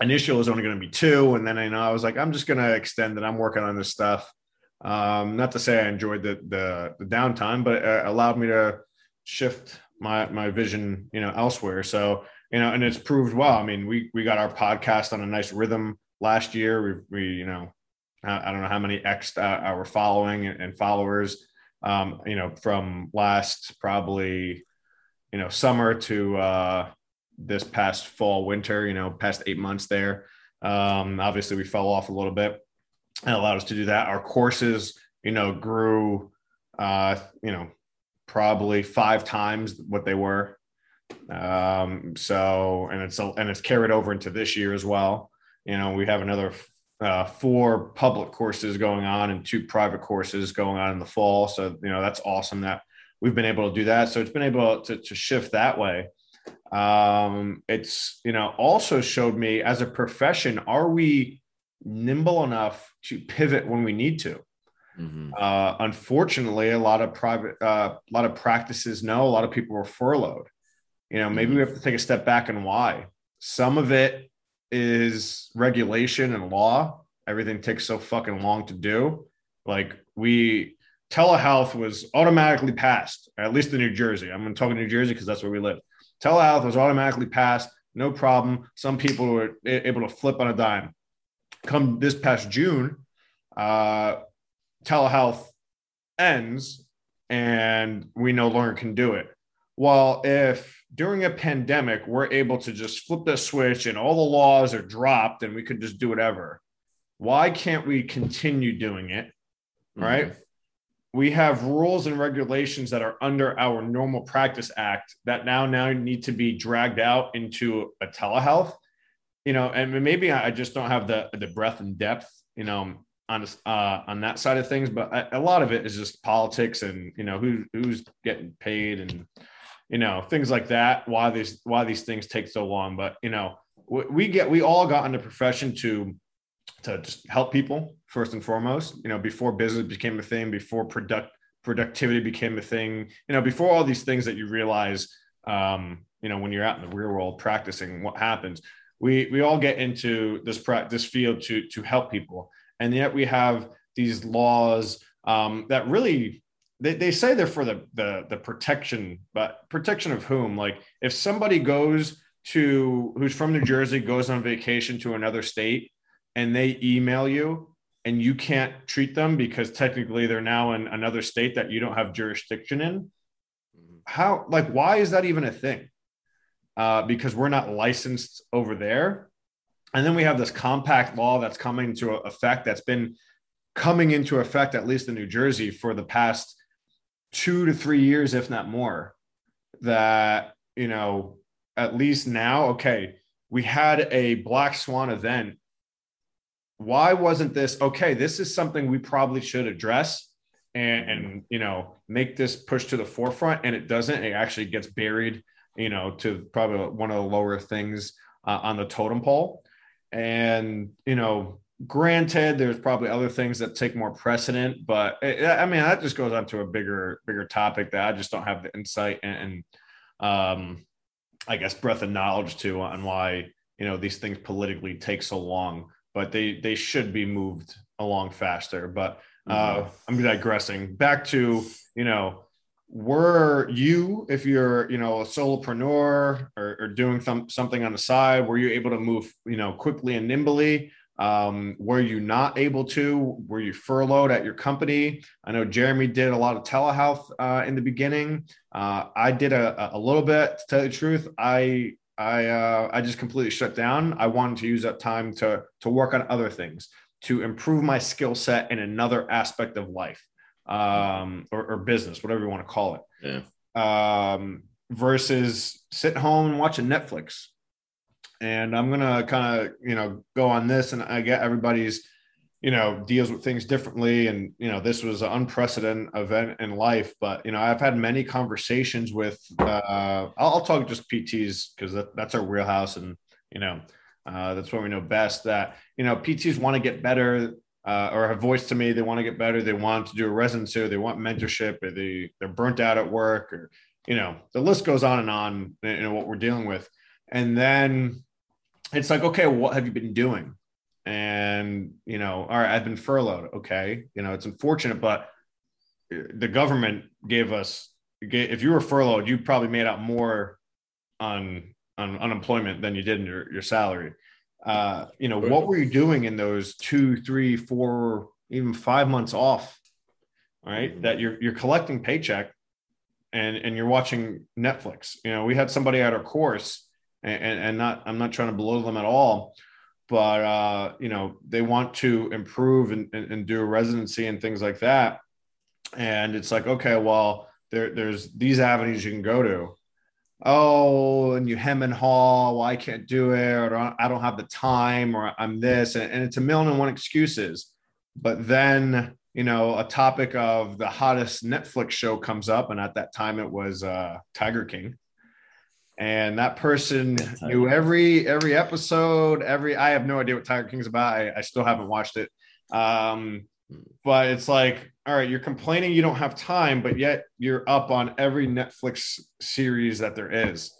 initially was only going to be two, and then you know I was like, I'm just going to extend it. I'm working on this stuff. Um, not to say I enjoyed the, the, the downtime, but it allowed me to shift my my vision, you know, elsewhere. So you know, and it's proved well. I mean, we we got our podcast on a nice rhythm last year. We we you know, I, don't know how many X uh, our following and followers. Um, you know, from last probably you know summer to uh, this past fall winter. You know, past eight months there. Um, obviously, we fell off a little bit and allowed us to do that. Our courses, you know, grew, uh, you know, probably five times what they were. Um, so, and it's and it's carried over into this year as well. You know, we have another uh, four public courses going on and two private courses going on in the fall. So, you know, that's awesome that we've been able to do that. So it's been able to, to shift that way. Um, it's, you know, also showed me as a profession, are we nimble enough to pivot when we need to. Mm-hmm. Uh, unfortunately, a lot of private, uh, a lot of practices know a lot of people were furloughed. You know, maybe mm-hmm. we have to take a step back and why. Some of it is regulation and law. Everything takes so fucking long to do. Like we, telehealth was automatically passed, at least in New Jersey. I'm going to talk New Jersey because that's where we live. Telehealth was automatically passed, no problem. Some people were able to flip on a dime come this past June, uh, telehealth ends and we no longer can do it. Well, if during a pandemic we're able to just flip the switch and all the laws are dropped and we could just do whatever, why can't we continue doing it? Mm-hmm. Right. We have rules and regulations that are under our normal practice act that now now need to be dragged out into a telehealth you know, and maybe I just don't have the the breadth and depth, you know, on uh, on that side of things. But a, a lot of it is just politics and you know who who's getting paid and you know things like that. Why these why these things take so long? But you know, we get we all got into profession to to just help people first and foremost. You know, before business became a thing, before product productivity became a thing. You know, before all these things that you realize. Um, you know, when you're out in the real world practicing, what happens? We we all get into this this field to to help people, and yet we have these laws um, that really they, they say they're for the, the the protection, but protection of whom? Like if somebody goes to who's from New Jersey goes on vacation to another state and they email you and you can't treat them because technically they're now in another state that you don't have jurisdiction in mm-hmm. how like why is that even a thing uh, because we're not licensed over there. And then we have this compact law that's coming into effect that's been coming into effect, at least in New Jersey, for the past two to three years, if not more. That, you know, at least now, okay, we had a black swan event. Why wasn't this okay? This is something we probably should address and, and you know make this push to the forefront and it doesn't it actually gets buried you know, to probably one of the lower things uh, on the totem pole. And, you know, granted, there's probably other things that take more precedent, but it, I mean that just goes on to a bigger bigger topic that I just don't have the insight and, and um, I guess breadth of knowledge to on why you know these things politically take so long. But they they should be moved along faster. But uh, mm-hmm. I'm digressing. Back to you know were you if you're you know a solopreneur or, or doing some, something on the side were you able to move you know quickly and nimbly? Um, were you not able to? Were you furloughed at your company? I know jeremy did a lot of telehealth uh, in the beginning. Uh, i did a, a little bit to tell you the truth. I i uh, i just completely shut down. I wanted to use that time to to work on other things to improve my skill set in another aspect of life um, or, or, business, whatever you want to call it. Yeah. Um, versus sitting home and watching Netflix. And I'm gonna kind of you know go on this, and I get everybody's you know deals with things differently, and you know this was an unprecedented event in life. But you know I've had many conversations with uh, I'll, I'll talk just PTs because that, that's our wheelhouse, and you know uh, that's what we know best. That you know PTs want to get better uh, or have voiced to me they want to get better, they want to do a residency, they want mentorship, or they they're burnt out at work, or you know the list goes on and on. You know what we're dealing with, and then it's like, okay, what have you been doing? And you know, all right, I've been furloughed. Okay, you know, it's unfortunate, but the government gave us if you were furloughed, you probably made out more on on unemployment than you did in your, your salary uh, you know, what were you doing in those two, three, four, even five months off? Right, mm-hmm. that you're you're collecting paycheck, and and you're watching Netflix. You know, we had somebody at our course, and, and, and not I'm not trying to blow them at all, but uh, you know they want to improve and, and, and do a residency and things like that, and it's like okay, well there there's these avenues you can go to oh, and you hem and haw, well, I can't do it, or I don't have the time, or I'm this, and, and it's a million and one excuses. But then, you know, a topic of the hottest Netflix show comes up, and at that time it was uh, Tiger King, and that person knew every every episode, every. I have no idea what Tiger King's about. I, I still haven't watched it. Um, but it's like all right you're complaining you don't have time but yet you're up on every netflix series that there is.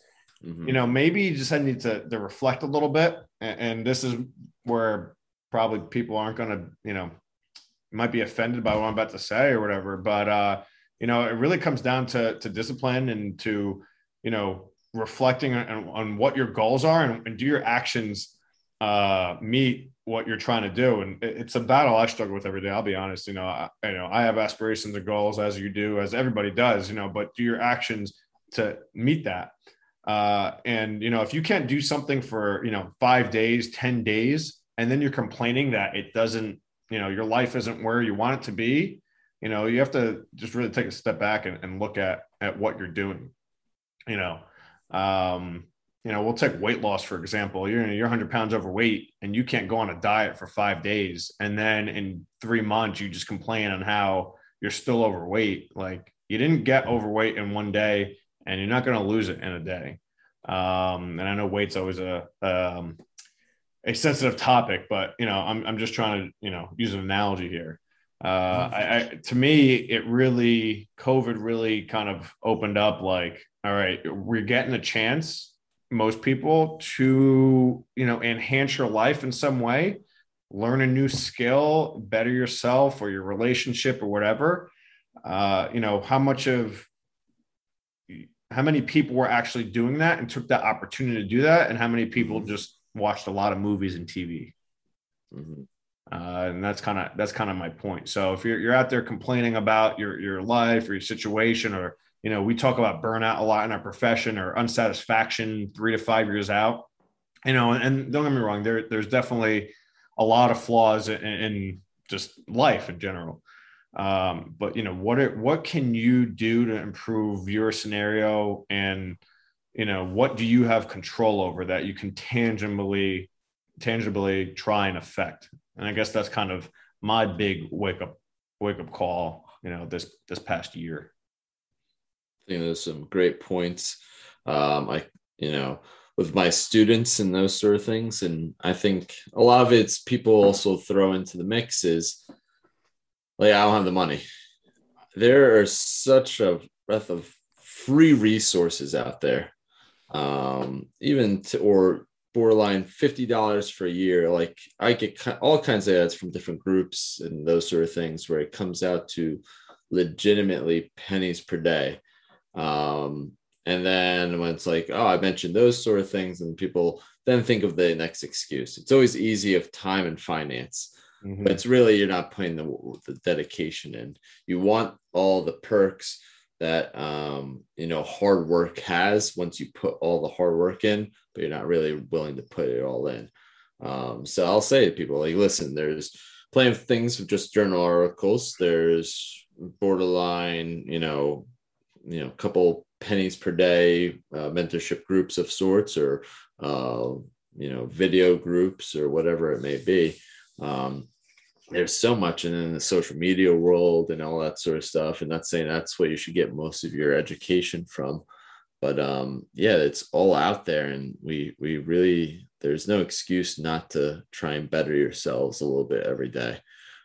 Mm-hmm. you know maybe you just need to, to reflect a little bit and, and this is where probably people aren't going to you know might be offended by what i'm about to say or whatever but uh you know it really comes down to to discipline and to you know reflecting on, on what your goals are and, and do your actions uh meet what you're trying to do and it's a battle i struggle with every day i'll be honest you know I, you know i have aspirations and goals as you do as everybody does you know but do your actions to meet that. Uh, and you know if you can't do something for you know five days ten days and then you're complaining that it doesn't you know your life isn't where you want it to be you know you have to just really take a step back and, and look at at what you're doing you know. Um you know, we'll take weight loss for example. You're you're 100 pounds overweight and you can't go on a diet for five days, and then in three months you just complain on how you're still overweight. Like you didn't get overweight in one day, and you're not going to lose it in a day. Um, and I know weight's always a um, a sensitive topic, but you know, I'm I'm just trying to you know use an analogy here. Uh, I, I, to me, it really COVID really kind of opened up like, all right, we're getting a chance most people to you know enhance your life in some way learn a new skill better yourself or your relationship or whatever uh, you know how much of how many people were actually doing that and took that opportunity to do that and how many people mm-hmm. just watched a lot of movies and tv mm-hmm. uh, and that's kind of that's kind of my point so if you're, you're out there complaining about your your life or your situation or you know, we talk about burnout a lot in our profession or unsatisfaction three to five years out. You know, and don't get me wrong, there, there's definitely a lot of flaws in, in just life in general. Um, but you know, what are, what can you do to improve your scenario, and you know, what do you have control over that you can tangibly tangibly try and affect? And I guess that's kind of my big wake up wake up call. You know, this this past year know, there's some great points. Um, I, you know, with my students and those sort of things. And I think a lot of it's people also throw into the mix is like, I don't have the money. There are such a breadth of free resources out there. Um, even to, or borderline $50 for a year. Like I get all kinds of ads from different groups and those sort of things where it comes out to legitimately pennies per day. Um, and then when it's like, oh, I mentioned those sort of things, and people then think of the next excuse. It's always easy of time and finance, mm-hmm. but it's really you're not putting the, the dedication in. You want all the perks that um, you know hard work has once you put all the hard work in, but you're not really willing to put it all in. Um, so I'll say to people like, listen, there's plenty of things with just journal articles. There's borderline, you know, you know, a couple pennies per day uh, mentorship groups of sorts or uh, you know video groups or whatever it may be. Um, there's so much and in the social media world and all that sort of stuff. And not saying that's where you should get most of your education from but um, yeah it's all out there. And we we really there's no excuse not to try and better yourselves a little bit every day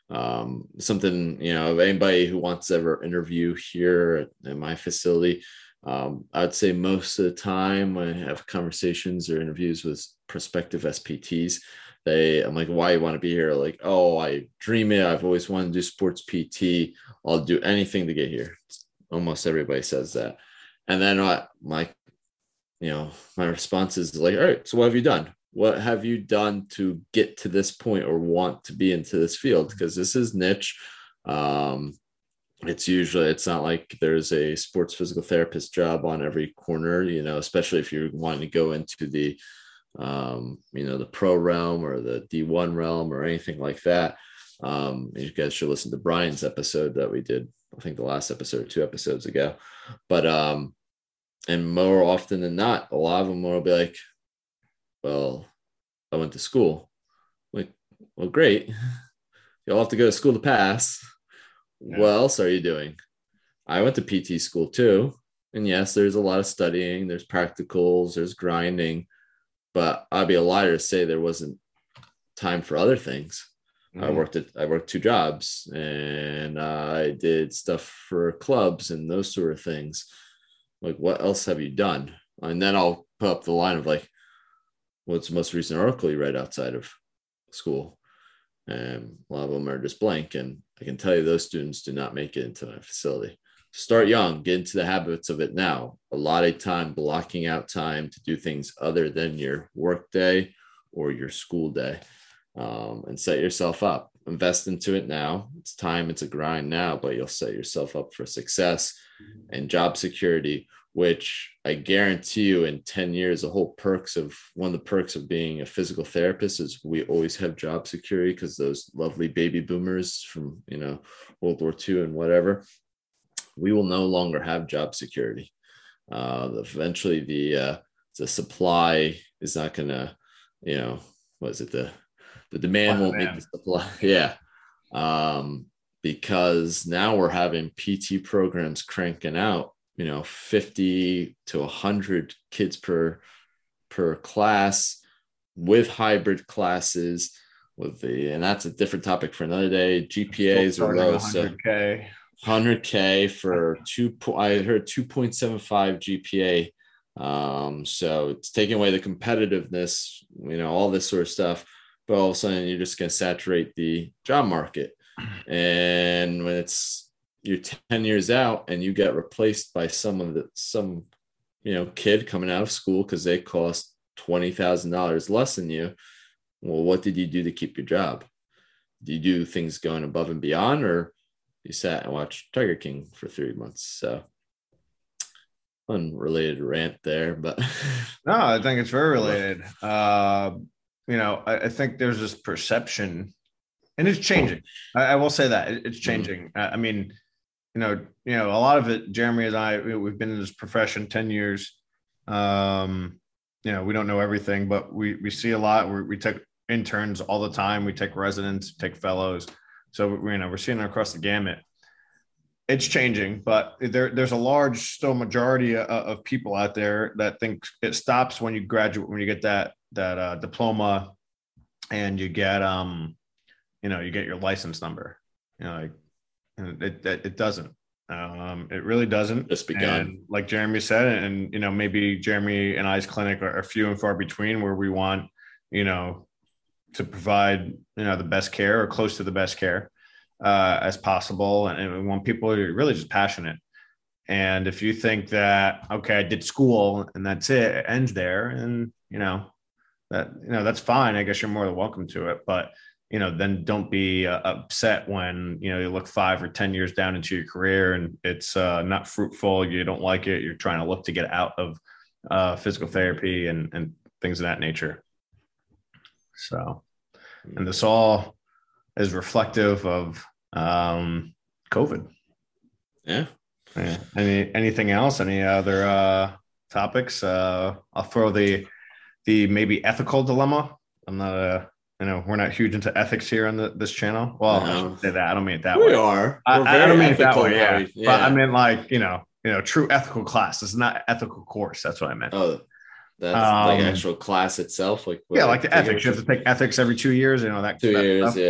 um, something you know anybody who wants to ever interview here at my facility um, I'd say most of the time when I have conversations or interviews with prospective SPTs, they I'm like, why you want to be here? Like, oh, I dream it. I've always wanted to do sports PT. I'll do anything to get here. Almost everybody says that. And then I, my, you know, my response is like, all right, so what have you done? What have you done to get to this point or want to be into this field? Because this is niche. Um, it's usually it's not like there's a sports physical therapist job on every corner you know especially if you're wanting to go into the um, you know the pro realm or the d1 realm or anything like that um, you guys should listen to brian's episode that we did i think the last episode two episodes ago but um and more often than not a lot of them will be like well i went to school like well great you'll have to go to school to pass yeah. what else are you doing? I went to PT school too. And yes, there's a lot of studying, there's practicals, there's grinding, but I'd be a liar to say there wasn't time for other things. Mm-hmm. I worked at I worked two jobs and I did stuff for clubs and those sort of things. Like, what else have you done? And then I'll put up the line of like, what's the most recent article you read outside of school? And a lot of them are just blank. And I can tell you those students do not make it into my facility. Start young, get into the habits of it now. A lot of time blocking out time to do things other than your work day or your school day um, and set yourself up. Invest into it now. It's time, it's a grind now, but you'll set yourself up for success and job security which I guarantee you in 10 years, the whole perks of one of the perks of being a physical therapist is we always have job security because those lovely baby boomers from, you know, World War II and whatever, we will no longer have job security. Uh, eventually the, uh, the supply is not going to, you know, was it the, the demand oh, won't man. meet the supply. yeah. Um, because now we're having PT programs cranking out you know 50 to 100 kids per per class with hybrid classes with the and that's a different topic for another day. Gpas are low 100K. so 100k for two i heard 2.75 gpa um so it's taking away the competitiveness you know all this sort of stuff but all of a sudden you're just going to saturate the job market. And when it's you're 10 years out and you get replaced by some of the some you know kid coming out of school because they cost $20000 less than you well what did you do to keep your job? Do you do things going above and beyond or you sat and watched tiger king for three months? So unrelated rant there but no i think it's very related. Uh you know I, I think there's this perception and it's changing. I, I will say that it's mm-hmm. changing. I mean you know, you know, a lot of it, Jeremy and I, we've been in this profession 10 years. Um, you know, we don't know everything, but we, we see a lot. we we take interns all the time. We take residents, take fellows. So, you know, we're seeing it across the gamut. it's changing, but there there's a large still majority of, of, people out there that think it stops when you graduate when you get that that uh, diploma and you get um you know you get your license number. You know, like it it, it doesn't. Um, it really doesn't. Just begun. And like Jeremy said, and you know maybe Jeremy and I's clinic are, are few and far between where we want you know to provide you know the best care or close to the best care uh, as possible, and, and we want people who are really just passionate. And if you think that okay, I did school and that's it, it ends there, and you know that you know that's fine. I guess you're more than welcome to it, but you know then don't be uh, upset when you know you look five or ten years down into your career and it's uh, not fruitful. You don't like it. You're trying to look to get out of uh, physical therapy and and things of that nature. So, and this all is reflective of um, COVID. Yeah. yeah. Any anything else? Any other uh, topics? Uh, I'll throw the the maybe ethical dilemma. I'm not a you know we're not huge into ethics here on the, this channel. Well, no. I should say that. I don't mean it that we way. We are. I, I, don't mean it that way. Yeah. yeah. But I mean like you know you know true ethical class. It's not ethical course. That's what I meant. Oh, that's um, like actual class itself. Like yeah, like the ethics. You have to take ethics every two years. You know that two that years. Stuff.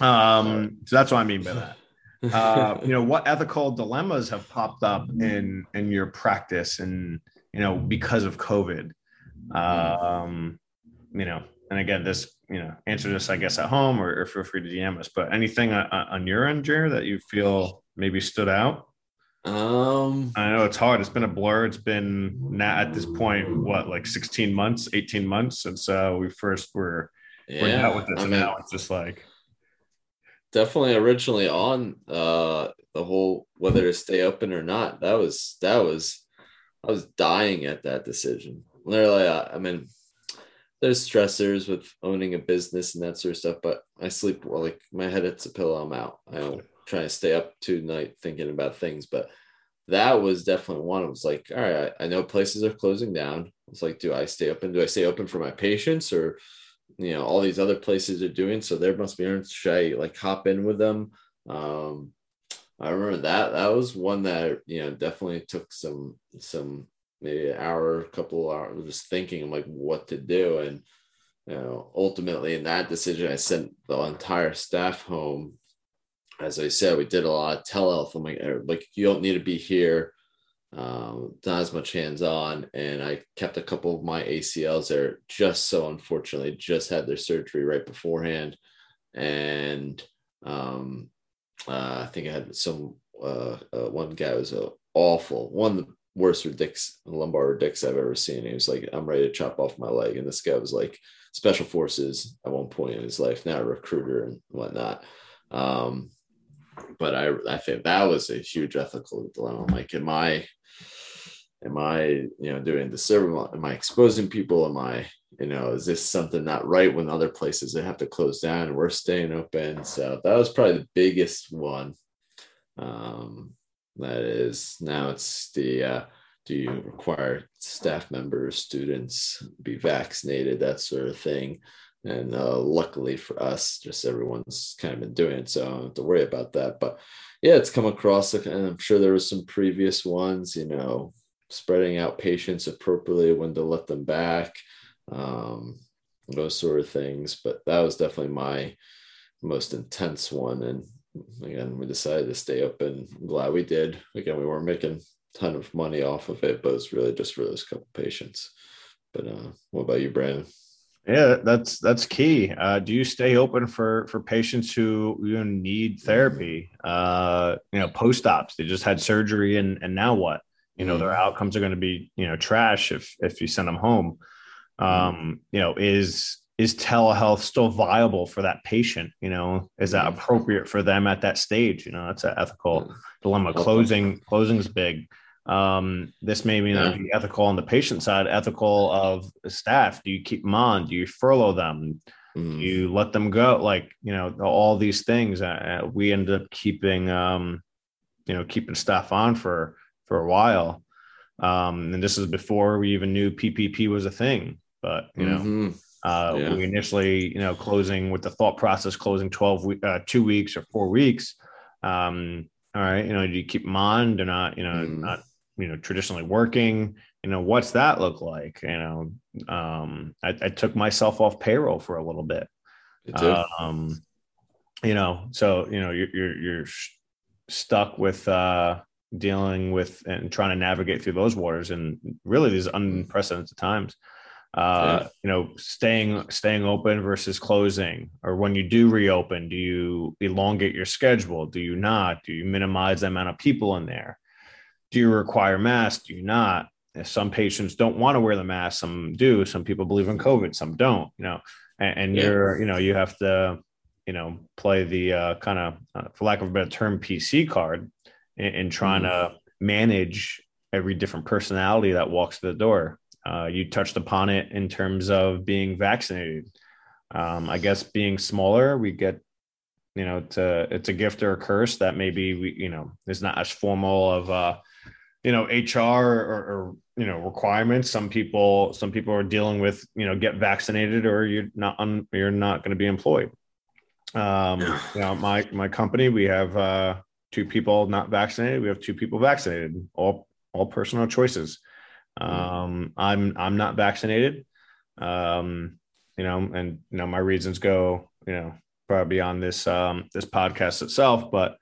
Yeah. Um, so that's what I mean by that. Uh, you know, what ethical dilemmas have popped up in in your practice, and you know, because of COVID. Um, you know, and again, this you know, answer this I guess at home or, or feel free to DM us. But anything on, on your end, Jer, that you feel maybe stood out? Um, I know it's hard. It's been a blur. It's been now at this point, what like 16 months, 18 months since uh, we first were, yeah, were out with this. I and mean, now it's just like definitely originally on uh the whole whether to stay open or not. That was that was I was dying at that decision. Literally, I, I mean, there's stressors with owning a business and that sort of stuff, but I sleep well. Like my head hits a pillow, I'm out. I don't try to stay up to night thinking about things, but that was definitely one. It was like, all right, I know places are closing down. It's like, do I stay open? Do I stay open for my patients or you know all these other places are doing so there must be should i like hop in with them um i remember that that was one that you know definitely took some some maybe an hour a couple hours just thinking I'm like what to do and you know ultimately in that decision i sent the entire staff home as i said we did a lot of telehealth i'm like like you don't need to be here um, not as much hands on. And I kept a couple of my ACLs there just so unfortunately just had their surgery right beforehand. And um, uh, I think I had some, uh, uh, one guy was a awful, one worst Riddicks, lumbar discs I've ever seen. He was like, I'm ready to chop off my leg. And this guy was like special forces at one point in his life, now a recruiter and whatnot. Um, but I, I think that was a huge ethical dilemma. Like, am I am i you know doing the server am i exposing people am i you know is this something not right when other places they have to close down and we're staying open so that was probably the biggest one um that is now it's the uh do you require staff members students be vaccinated that sort of thing and uh, luckily for us just everyone's kind of been doing it so i don't have to worry about that but yeah it's come across and i'm sure there was some previous ones you know spreading out patients appropriately when to let them back, um, those sort of things. But that was definitely my most intense one. And again, we decided to stay open. I'm glad we did. Again, we weren't making a ton of money off of it, but it's really just for those couple patients. But uh, what about you, Brandon? Yeah, that's that's key. Uh, do you stay open for for patients who you need therapy? Uh, you know, post ops, they just had surgery, and and now what? you know their mm-hmm. outcomes are going to be you know trash if if you send them home mm-hmm. um you know is is telehealth still viable for that patient? You know is that mm-hmm. appropriate for them at that stage? You know that's an ethical dilemma. Closing closing is big. Um this may be not be ethical on the patient side ethical of staff. Do you keep them on? Do you furlough them? Mm. do you let them go? Like you know all these things uh, we end up keeping um you know keeping staff on for for a while. Um, and this is before we even knew PPP was a thing. But you know, mm-hmm. Uh, yeah. we initially, you know, closing with the thought process, closing twelve week, uh, two weeks or four weeks. Um, All right. You know, do you keep them on? They're not, you know, mm. not, you know, traditionally working. You know, what's that look like? You know, um, I, I took myself off payroll for a little bit. Um, you know, so you know, you're you're, you're stuck with uh dealing with and trying to navigate through those waters and really these unprecedented times uh you know staying staying open versus closing or when you do reopen do you elongate your schedule? Do you not? Do you minimize the amount of people in there? Do you require masks? Do you not? If some patients don't want to wear the mask some do some people believe in covid some don't you know? And, and yeah. you're you know you have to you know play the uh, kind of uh, for lack of a better term pc card in, in trying mm-hmm. to manage every different personality that walks through the door uh, you touched upon it in terms of being vaccinated. Um, I guess being smaller, we get, you know, it's a, it's a gift or a curse that maybe we, you know, is not as formal of, uh, you know, HR or, or, you know, requirements. Some people, some people are dealing with, you know, get vaccinated or you're not, un, you're not going to be employed. Um, you know, my, my company, we have, uh, two people not vaccinated. We have two people vaccinated, all, all personal choices. Mm-hmm. Um, I'm I'm not vaccinated. Um, you know, and you know my reasons go, you know, probably beyond this um, this podcast itself, but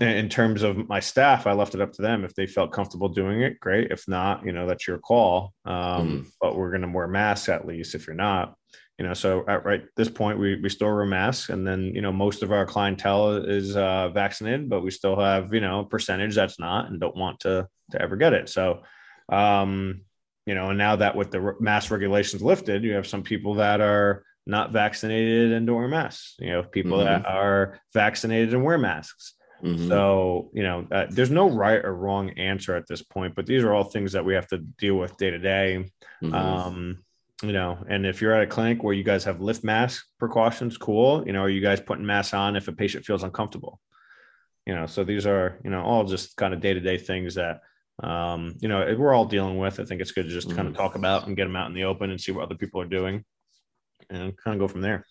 in terms of my staff, I left it up to them. If they felt comfortable doing it, great. If not, you know, that's your call. Um, mm. But we're going to wear masks at least if you're not, you know. So at right this point, we we still wear masks, and then you know most of our clientele is uh, vaccinated, but we still have you know a percentage that's not and don't want to to ever get it. So um, you know, and now that with the mass regulations lifted, you have some people that are not vaccinated and don't wear masks. You know, people mm-hmm. that are vaccinated and wear masks. Mm-hmm. So, you know, uh, there's no right or wrong answer at this point, but these are all things that we have to deal with day to day. Mm-hmm. Um, you know, and if you're at a clinic where you guys have lift mask precautions, cool. You know, are you guys putting masks on if a patient feels uncomfortable? You know, so these are, you know, all just kind of day to day things that um, you know, we're all dealing with. I think it's good to just mm-hmm. kind of talk about and get them out in the open and see what other people are doing and kind of go from there.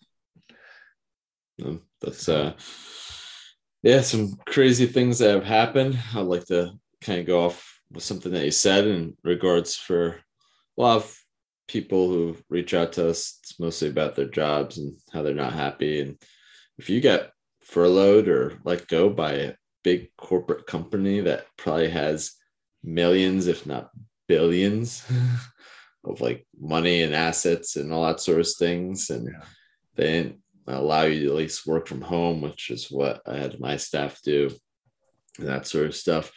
That's uh yeah, some crazy things that have happened. I'd like to kind of go off with something that you said in regards for a lot of people who reach out to us. It's mostly about their jobs and how they're not happy. And if you get furloughed or let go by a big corporate company that probably has millions, if not billions, of like money and assets and all that sort of things. And yeah. they didn't allow you to at least work from home, which is what I had my staff do, and that sort of stuff.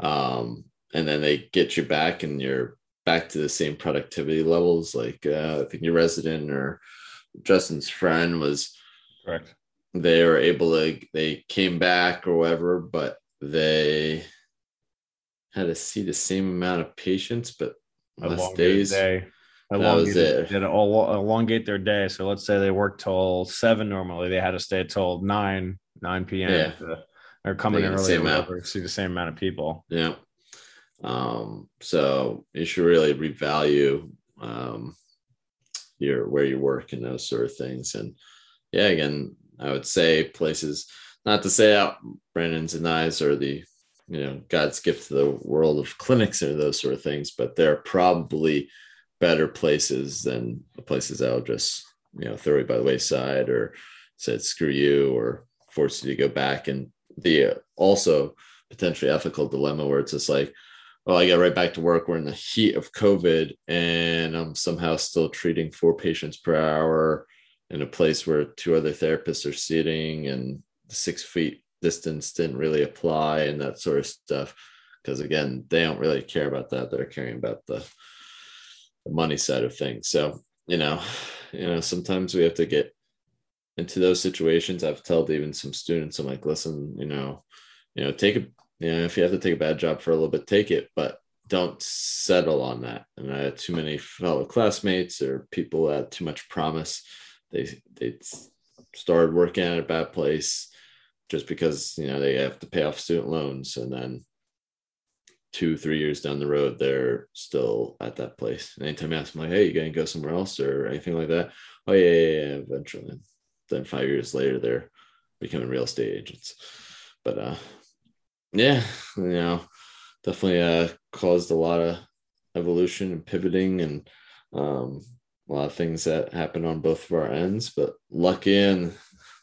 Um, and then they get you back and you're back to the same productivity levels. Like uh, I think your resident or Justin's friend was correct. They were able to, they came back or whatever, but they had to see the same amount of patients, but less days. Day. Elongate, that was it. elongate their day. So let's say they work till seven normally, they had to stay till nine, nine p.m. Yeah. they're coming in early to see the same amount of people. Yeah. Um, so you should really revalue um, your where you work and those sort of things. And yeah, again, I would say places not to say out Brandon's and I's are the you know God's gift to the world of clinics and those sort of things, but they're probably better places than the places that'll just you know throw you by the wayside or said screw you or force you to go back. And the uh, also potentially ethical dilemma where it's just like oh i got right back to work. We're in the heat of covid and i'm somehow still treating four patients per hour in a place where two other therapists are sitting and six feet distance didn't really apply and that sort of stuff. Because again they don't really care about that. They're caring about the, the money side of things. So you know you know sometimes we have to get into those situations. I've told even some students i'm like listen you know you know take a you know if you have to take a bad job for a little bit take it but don't settle on that. And i had too many fellow classmates or people that had too much promise. They they started working at a bad place just because you know they have to pay off student loans. And then two three years down the road they're still at that place. And anytime i ask them like hey you gonna go somewhere else or anything like that? Oh yeah, yeah, yeah eventually. Then five years later they're becoming real estate agents. But uh, yeah, you know, definitely uh caused a lot of evolution and pivoting and um, a lot of things that happened on both of our ends. But lucky and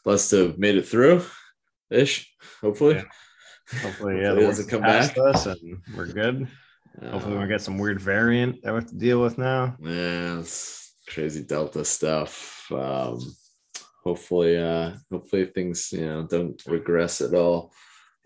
blessed to have made it through, ish. Hopefully. Yeah. Hopefully, yeah, hopefully it doesn't come back. Us and we're good. Uh, hopefully, we get some weird variant that we have to deal with now. Yeah, it's crazy Delta stuff. Um, hopefully, uh, hopefully things you know don't regress at all.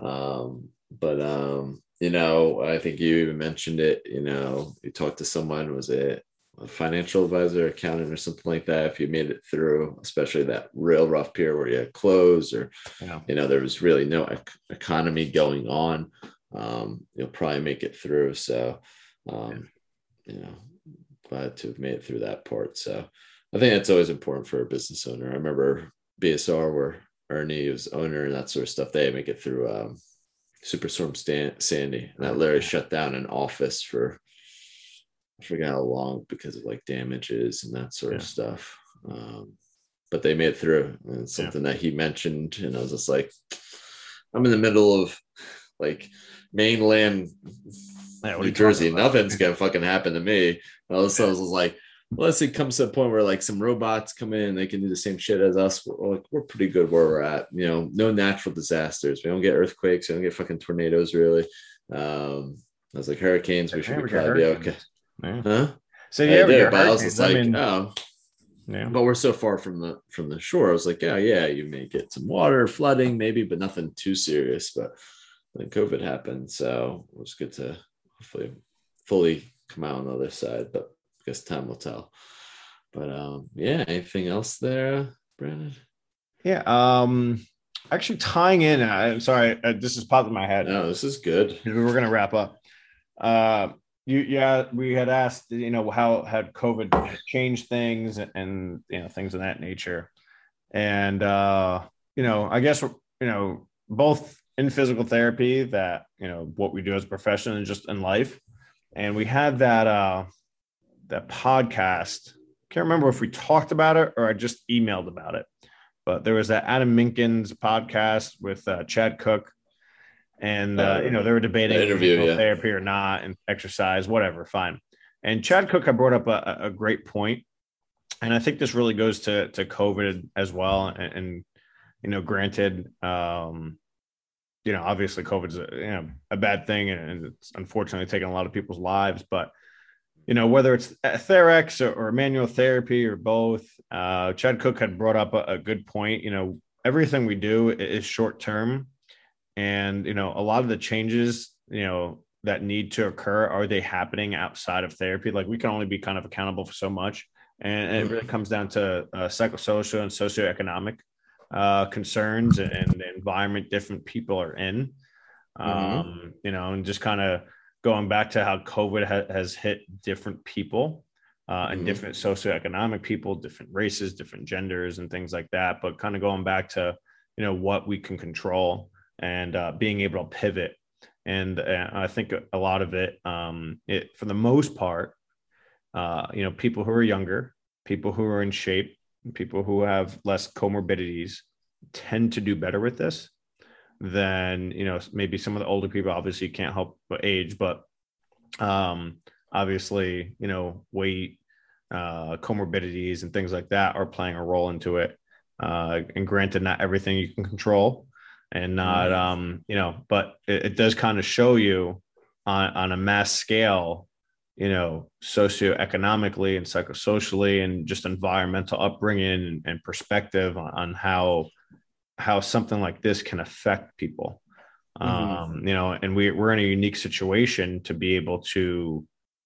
Um, but um, you know, I think you even mentioned it. You know, you talked to someone. Was it a financial advisor, accountant, or something like that, if you made it through, especially that real rough period where you had closed or, yeah. you know, there was really no ec- economy going on, um, you'll probably make it through. So, um, you know, glad to have made it through that part. So I think that's always important for a business owner. I remember BSR where Ernie was owner and that sort of stuff. They make it through um, Superstorm Stan- Sandy, and that literally shut down an office for I forgot how long because of like damages and that sort yeah. of stuff. Um, but they made it through. And something yeah. that he mentioned, and I was just like, I'm in the middle of like mainland yeah, New Jersey. Nothing's gonna fucking happen to me. And all of a sudden, I was like, unless it comes to a point where like some robots come in, they can do the same shit as us. We're, like, we're pretty good where we're at. You know, no natural disasters. We don't get earthquakes. We don't get fucking tornadoes. Really. Um, I was like hurricanes. We should be probably be okay. Yeah. Huh? So yeah, I did, but I was just like, I mean, oh, yeah. But we're so far from the from the shore. I was like, yeah, yeah, you may get some water, flooding, maybe, but nothing too serious. But then COVID happened, so it was good to hopefully fully come out on the other side. But I guess time will tell. But um, yeah, anything else there, Brandon? Yeah. Um, actually tying in. I'm sorry, uh, this is popped in my head. No, this is good. We're gonna wrap up. Uh, you yeah we had asked you know how had covid changed things and you know things of that nature. And uh you know i guess you know both in physical therapy that you know what we do as a profession and just in life. And we had that uh that podcast. Can't remember if we talked about it or i just emailed about it. But there was that Adam Meakins podcast with uh, chad cook and uh, you know they were debating interview, yeah. therapy or not, and exercise, whatever, fine. And Chad Cook had brought up a, a great point, and I think this really goes to to COVID as well. And, and you know, granted, um, you know, obviously COVID's a, you know a bad thing, and it's unfortunately taken a lot of people's lives, but you know, whether it's Therex or, or manual therapy or both, uh, Chad Cook had brought up a, a, good point. You know, everything we do is short term and you know a lot of the changes you know that need to occur are they happening outside of therapy? Like we can only be kind of accountable for so much. And it really comes down to uh, psychosocial and socioeconomic uh, concerns and the environment different people are in. Mm-hmm. um, you know and just kind of going back to how covid ha- has hit different people uh, and mm-hmm. different socioeconomic people different races different genders and things like that. But kind of going back to you know what we can control and uh, being able to pivot. And uh, I think a lot of it, um, it for the most part, uh, you know, people who are younger, people who are in shape, people who have less comorbidities tend to do better with this than you know maybe some of the older people. Obviously, can't help but age, but um, obviously, you know, weight, uh, comorbidities, and things like that are playing a role into it. Uh, and granted, not everything you can control, and not um you know but it, it does kind of show you on on a mass scale you know socioeconomically and psychosocially and just environmental upbringing and, and perspective on, on, how how something like this can affect people mm-hmm. um you know and we, we're in a unique situation to be able to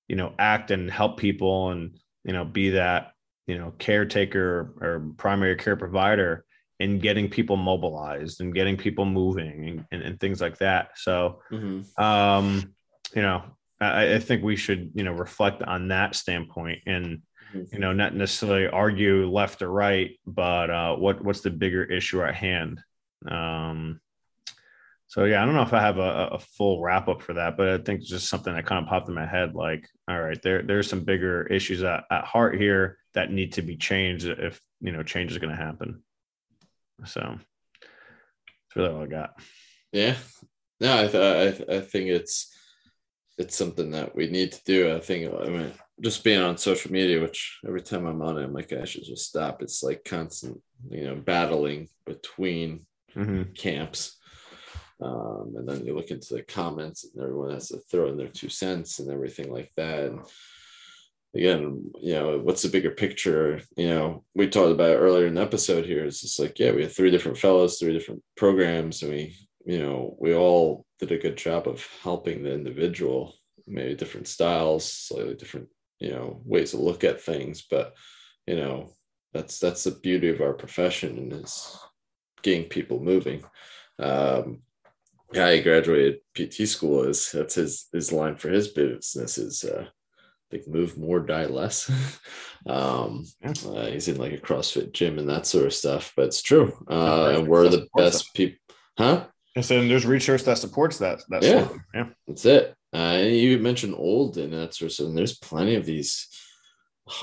you know act and help people and you know be that you know caretaker or primary care provider in getting people mobilized and getting people moving and, and, and things like that. So, mm-hmm. um, you know, I, I, think we should, you know, reflect on that standpoint and, mm-hmm. you know, not necessarily argue left or right, but uh, what what's the bigger issue at hand? Um, so yeah, I don't know if I have a, a full wrap up for that, but I think it's just something that kind of popped in my head. Like, all right, there there's some bigger issues at, at heart here that need to be changed if you know change is going to happen. So that's really all I got. Yeah, no, I th- I, I think it's it's something that we need to do. I think I mean just being on social media, which every time I'm on it, I'm like I should just stop. It's like constant, you know, battling between mm-hmm. camps. Um, and then you look into the comments and everyone has to throw in their two cents and everything like that. And again, you know, what's the bigger picture? You know, we talked about earlier in the episode here. It's just like, yeah, we have three different fellows, three different programs, and we, you know, we all did a good job of helping the individual, maybe different styles, slightly different, you know, ways to look at things. But, you know, that's that's the beauty of our profession is getting people moving. Um, yeah, he graduated PT school is that's his his line for his business is uh like move more, die less. um uh, he's in like a CrossFit gym and that sort of stuff, but it's true. Uh and we're the best people huh? And so there's research that supports that. That's yeah, yeah. That's it. Uh, you mentioned old and that sort of stuff. And there's plenty of these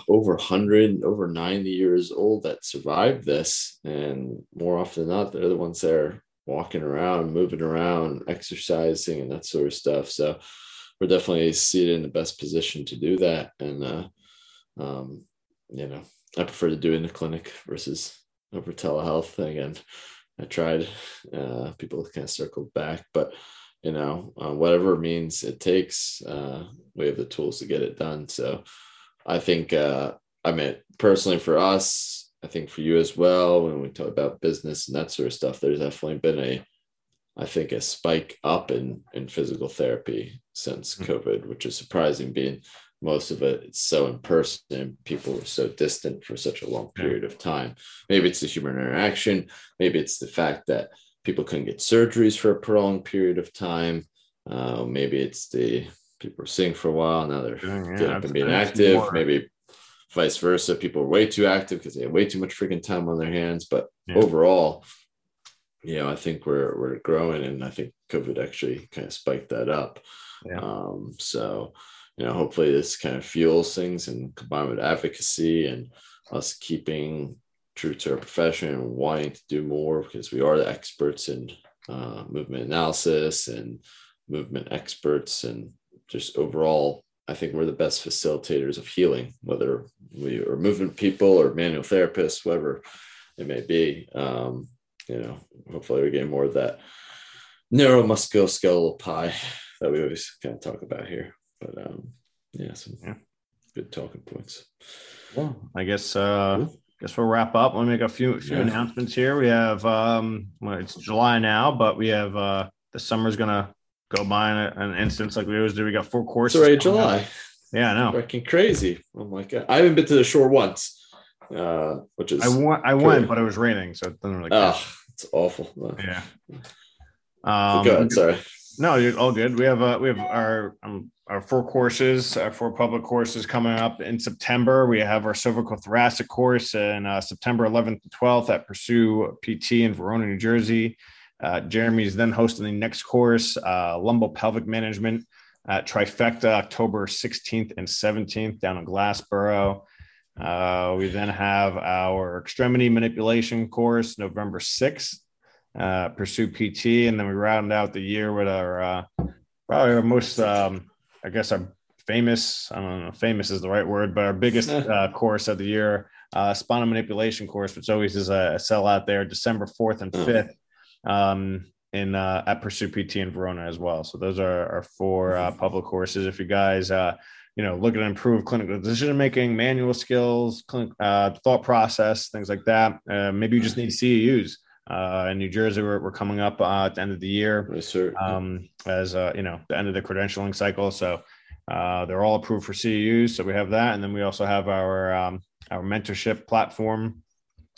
over 100 over 90 years old that survived this and more often than not they're the ones that are walking around, moving around, exercising, and that sort of stuff. So we're definitely seated in the best position to do that. And uh, um, you know, I prefer to do it in the clinic versus over telehealth. Again, I tried. Uh, people kind of circled back, but you know, uh, whatever means it takes, uh, we have the tools to get it done. So I think, uh, I mean, personally for us, I think for you as well, when we talk about business and that sort of stuff, there's definitely been a, I think, a spike up in in physical therapy since mm-hmm. COVID, which is surprising, being most of it it's so in person. People were so distant for such a long period of time. Maybe it's the human interaction. Maybe it's the fact that people couldn't get surgeries for a prolonged period of time. Uh, maybe it's the people were sitting for a while now they're yeah, getting up and being active. More. Maybe vice versa. People are way too active because they have way too much freaking time on their hands. But yeah. overall, you know, I think we're we're growing, and I think COVID actually kind of spiked that up. Yeah. Um, so, you know, hopefully this kind of fuels things, and combined with advocacy and us keeping true to our profession and wanting to do more because we are the experts in uh, movement analysis and movement experts and just overall I think we're the best facilitators of healing, whether we are movement people or manual therapists, whatever it may be. Um, you know, hopefully we get more of that neuromusculoskeletal pie that we always kind of talk about here. But um, yeah, some yeah. good talking points. Well, I guess uh, cool. guess we'll wrap up. Let me make a few few yeah. announcements here. We have um, well, it's July now, but we have uh, the summer's gonna go by in an instance like we always do. We got four courses. It's already July. Out. Yeah, I know. Fucking crazy. Oh my god. I haven't been to the shore once. Uh, which is I went I went, but it was raining, so it doesn't really Oh, it's awful. Yeah. Um, go ahead, sorry. No, you're all good. We have uh we have our um, our four courses, our four public courses coming up in September. We have our cervical thoracic course in uh, September 11th and 12th at Pursue PT in Verona, New Jersey. Uh, Jeremy's then hosting the next course, uh, Lumbopelvic Management at Trifecta, October 16th and 17th down in Glassboro. Uh, we then have our extremity manipulation course, November 6th, uh, Pursue PT. And then we round out the year with our uh, probably our most, um, I guess, our famous, I don't know, famous is the right word, but our biggest uh, course of the year, uh, spinal manipulation course, which always is a, a sell out there, December 4th and 5th um, in uh, at Pursue PT in Verona as well. So those are our four uh, public courses. If you guys, uh, you know, looking to improve clinical decision making, manual skills, clinic, uh, thought process, things like that. Uh, maybe you just need CEUs. Uh, in New Jersey, we're, we're coming up uh, at the end of the year, yes, sir. Um, as uh, you know, the end of the credentialing cycle. So uh, they're all approved for CEUs. So we have that, and then we also have our um, our mentorship platform.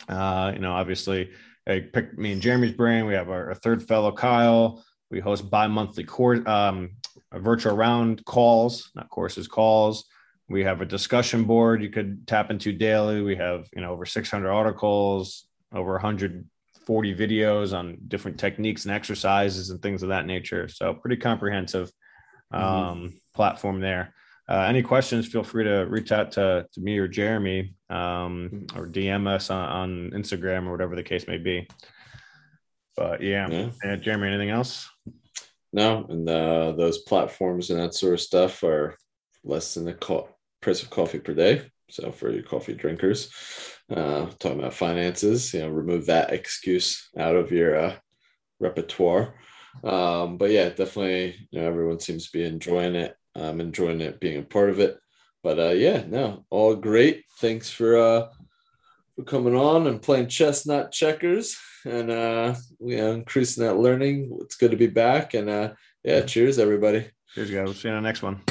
Uh, you know, obviously, I picked me and Jeremy's brain. We have our, our third fellow, Kyle. We host bi-monthly course, um, virtual round calls, not courses, calls. We have a discussion board you could tap into daily. We have, you know, over 600 articles, over 140 videos on different techniques and exercises and things of that nature. So pretty comprehensive mm-hmm. um, mm-hmm. platform there. Uh, any questions, feel free to reach out to, to me or Jeremy um, or DM us on, on, Instagram or whatever the case may be. But yeah, yeah. Uh, Jeremy, anything else? No, and uh, those platforms and that sort of stuff are less than the co- price of coffee per day. So for your coffee drinkers, uh, talking about finances, you know, remove that excuse out of your uh, repertoire. Um, but yeah, definitely, you know, everyone seems to be enjoying it. I'm enjoying it being a part of it. But uh, yeah, no, all great. Thanks for uh, for coming on and playing chess, not checkers, and uh, you know, increasing that learning. It's good to be back. And uh, yeah, cheers, everybody. Cheers, guys. We'll see you on the next one.